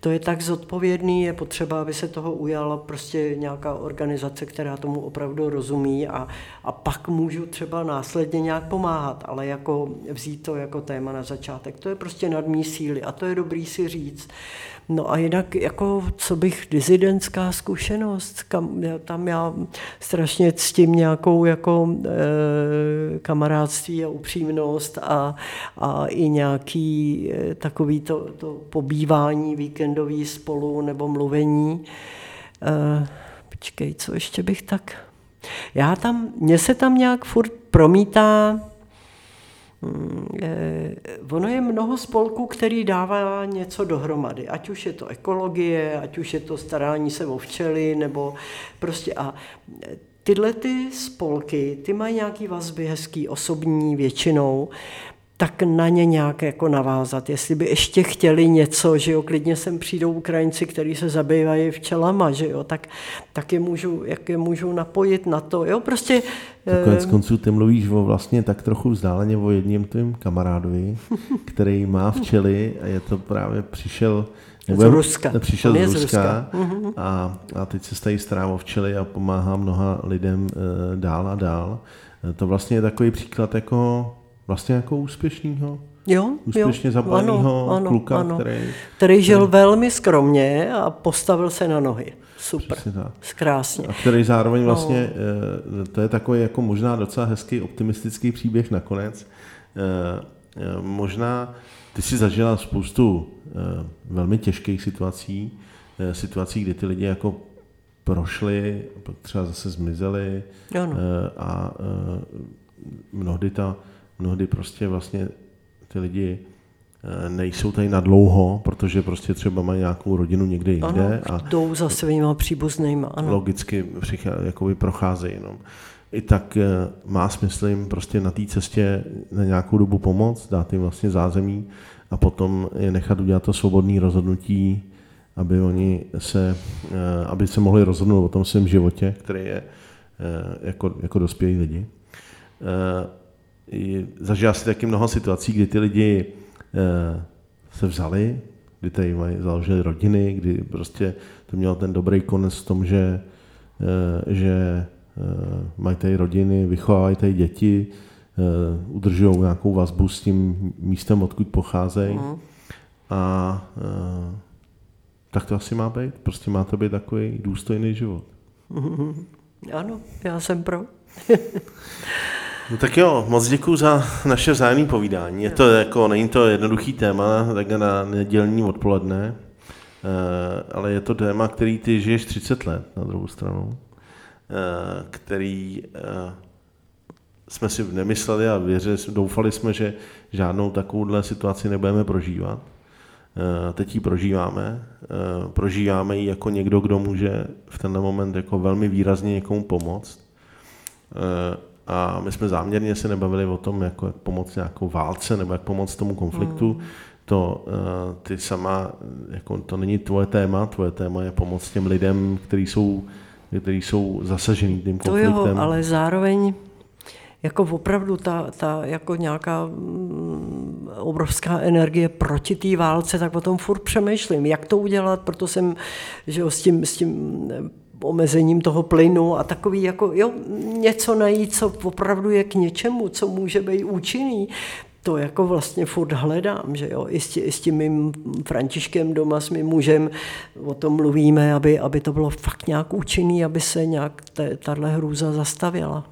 To je tak zodpovědný, je potřeba, aby se toho ujala prostě nějaká organizace, která tomu opravdu rozumí a, a pak můžu třeba následně nějak pomáhat, ale jako vzít to jako téma na začátek. To je prostě nad mý síly a to je dobrý si říct. No a jinak, jako, co bych, dizidentská zkušenost, kam, tam já strašně ctím nějakou jako e, kamarádství a upřímnost a, a i nějaký e, takový to, to pobývání víkendový spolu nebo mluvení. E, počkej, co ještě bych tak... Já tam, mně se tam nějak furt promítá Hmm, ono je mnoho spolků, který dává něco dohromady, ať už je to ekologie, ať už je to starání se o včely, nebo prostě a tyhle ty spolky, ty mají nějaký vazby hezký, osobní většinou tak na ně nějak jako navázat. Jestli by ještě chtěli něco, že jo, klidně sem přijdou Ukrajinci, kteří se zabývají včelama, že jo, tak, tak je můžu, jak je můžu napojit na to, jo, prostě... Konec eh, konců ty mluvíš o vlastně tak trochu vzdáleně o jedním tvým kamarádovi, který má včely a je to právě přišel z Ruska. Přišel z Ruska, z Ruska. A, a teď se stají stará o včely a pomáhá mnoha lidem e, dál a dál. E, to vlastně je takový příklad jako vlastně jako úspěšného Jo, úspěšně zabaveného kluka, ano. který... Který žil který... velmi skromně a postavil se na nohy. Super, krásně. A který zároveň no. vlastně, no. to je takový jako možná docela hezký optimistický příběh nakonec. Eh, eh, možná ty si zažila spoustu velmi těžkých situací, situací, kdy ty lidi jako prošli, třeba zase zmizeli ano. a mnohdy ta mnohdy prostě vlastně ty lidi eh, nejsou tady na dlouho, protože prostě třeba mají nějakou rodinu někde jinde. Ano, a jdou za svýma příbuznýma. Ano. Logicky jakoby procházejí. No. I tak eh, má smysl jim prostě na té cestě na nějakou dobu pomoct, dát jim vlastně zázemí a potom je nechat udělat to svobodné rozhodnutí, aby oni se, eh, aby se mohli rozhodnout o tom svém životě, který je jako, jako dospělí lidi zažil si taky mnoho situací, kdy ty lidi eh, se vzali, kdy tady mají, založili rodiny, kdy prostě to mělo ten dobrý konec v tom, že, eh, že eh, mají tady rodiny, vychovávají tady děti, udržují nějakou vazbu s tím místem, odkud pocházejí. Mm. a tak to asi má být. Prostě má to být takový důstojný život. Ano, já jsem pro. No tak jo, moc děkuji za naše vzájemné povídání. Je to jako, není to jednoduchý téma, tak na nedělní odpoledne, eh, ale je to téma, který ty žiješ 30 let na druhou stranu, eh, který eh, jsme si nemysleli a věřili, doufali jsme, že žádnou takovouhle situaci nebudeme prožívat. Teď ji prožíváme. Prožíváme ji jako někdo, kdo může v tenhle moment jako velmi výrazně někomu pomoct a my jsme záměrně se nebavili o tom, jako jak pomoct nějakou válce nebo jak pomoct tomu konfliktu. Hmm. To uh, ty sama, jako to není tvoje téma, tvoje téma je pomoct těm lidem, kteří jsou, kteří jsou zasažený tím konfliktem. To jo, ale zároveň jako opravdu ta, ta jako nějaká mm, obrovská energie proti té válce, tak o tom furt přemýšlím, jak to udělat, proto jsem že jo, s tím, s tím omezením toho plynu a takový jako, jo, něco najít, co opravdu je k něčemu, co může být účinný, to jako vlastně furt hledám, že jo, i s, tí, i s tím mým Františkem doma, s mým mužem o tom mluvíme, aby, aby to bylo fakt nějak účinný, aby se nějak tahle hrůza zastavila.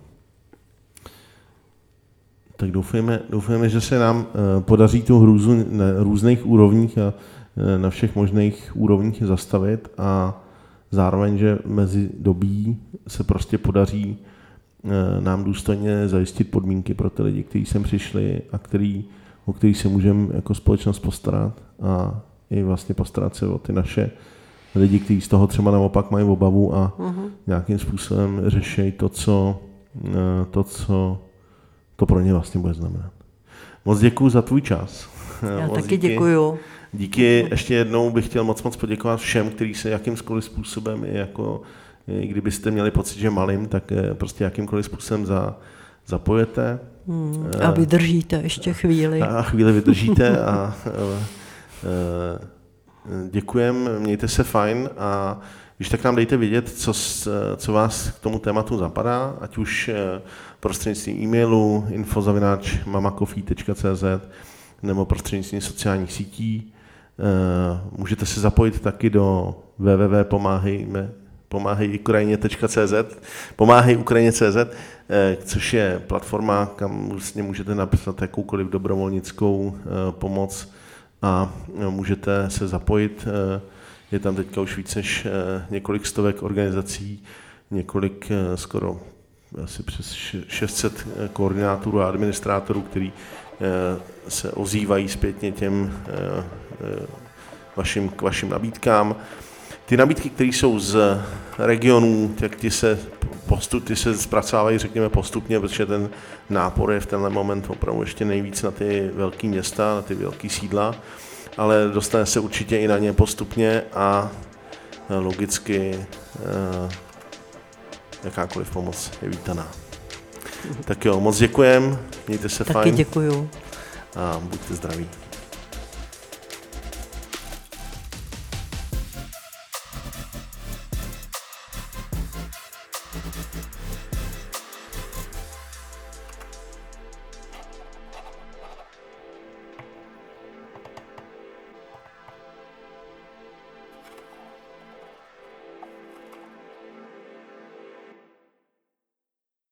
Tak doufujeme, doufujeme, že se nám eh, podaří tu hrůzu na různých úrovních a eh, na všech možných úrovních zastavit a zároveň, že mezi dobí se prostě podaří eh, nám důstojně zajistit podmínky pro ty lidi, kteří sem přišli a který, o který se můžeme jako společnost postarat a i vlastně postarat se o ty naše lidi, kteří z toho třeba naopak mají obavu a uh-huh. nějakým způsobem řeší to, co, eh, to, co to pro ně vlastně bude znamenat. Moc děkuji za tvůj čas. Já Moc taky děkuji. Díky ještě jednou bych chtěl moc moc poděkovat všem, kteří se jakýmkoliv způsobem, jako, i kdybyste měli pocit, že malým, tak eh, prostě jakýmkoliv způsobem za, zapojete. Hmm, a vydržíte ještě chvíli. A chvíli vydržíte a, a, a děkujem, mějte se fajn a když tak nám dejte vědět, co, co vás k tomu tématu zapadá, ať už eh, prostřednictvím e-mailu infozavináč mamakofí.cz nebo prostřednictvím sociálních sítí. Eh, můžete se zapojit taky do www.pomáhejme pomáhejukrajině.cz eh, což je platforma, kam vlastně můžete napsat jakoukoliv dobrovolnickou eh, pomoc a můžete se zapojit. Je tam teďka už více než několik stovek organizací, několik skoro asi přes 600 koordinátorů a administrátorů, který se ozývají zpětně těm Eh, vašim, k vašim nabídkám. Ty nabídky, které jsou z regionů, tak ty se, postup, ty se zpracovávají, řekněme, postupně, protože ten nápor je v tenhle moment opravdu ještě nejvíc na ty velké města, na ty velké sídla, ale dostane se určitě i na ně postupně a logicky eh, jakákoliv pomoc je vítaná. Tak jo, moc děkujem, mějte se Taky fajn. děkuju. A buďte zdraví.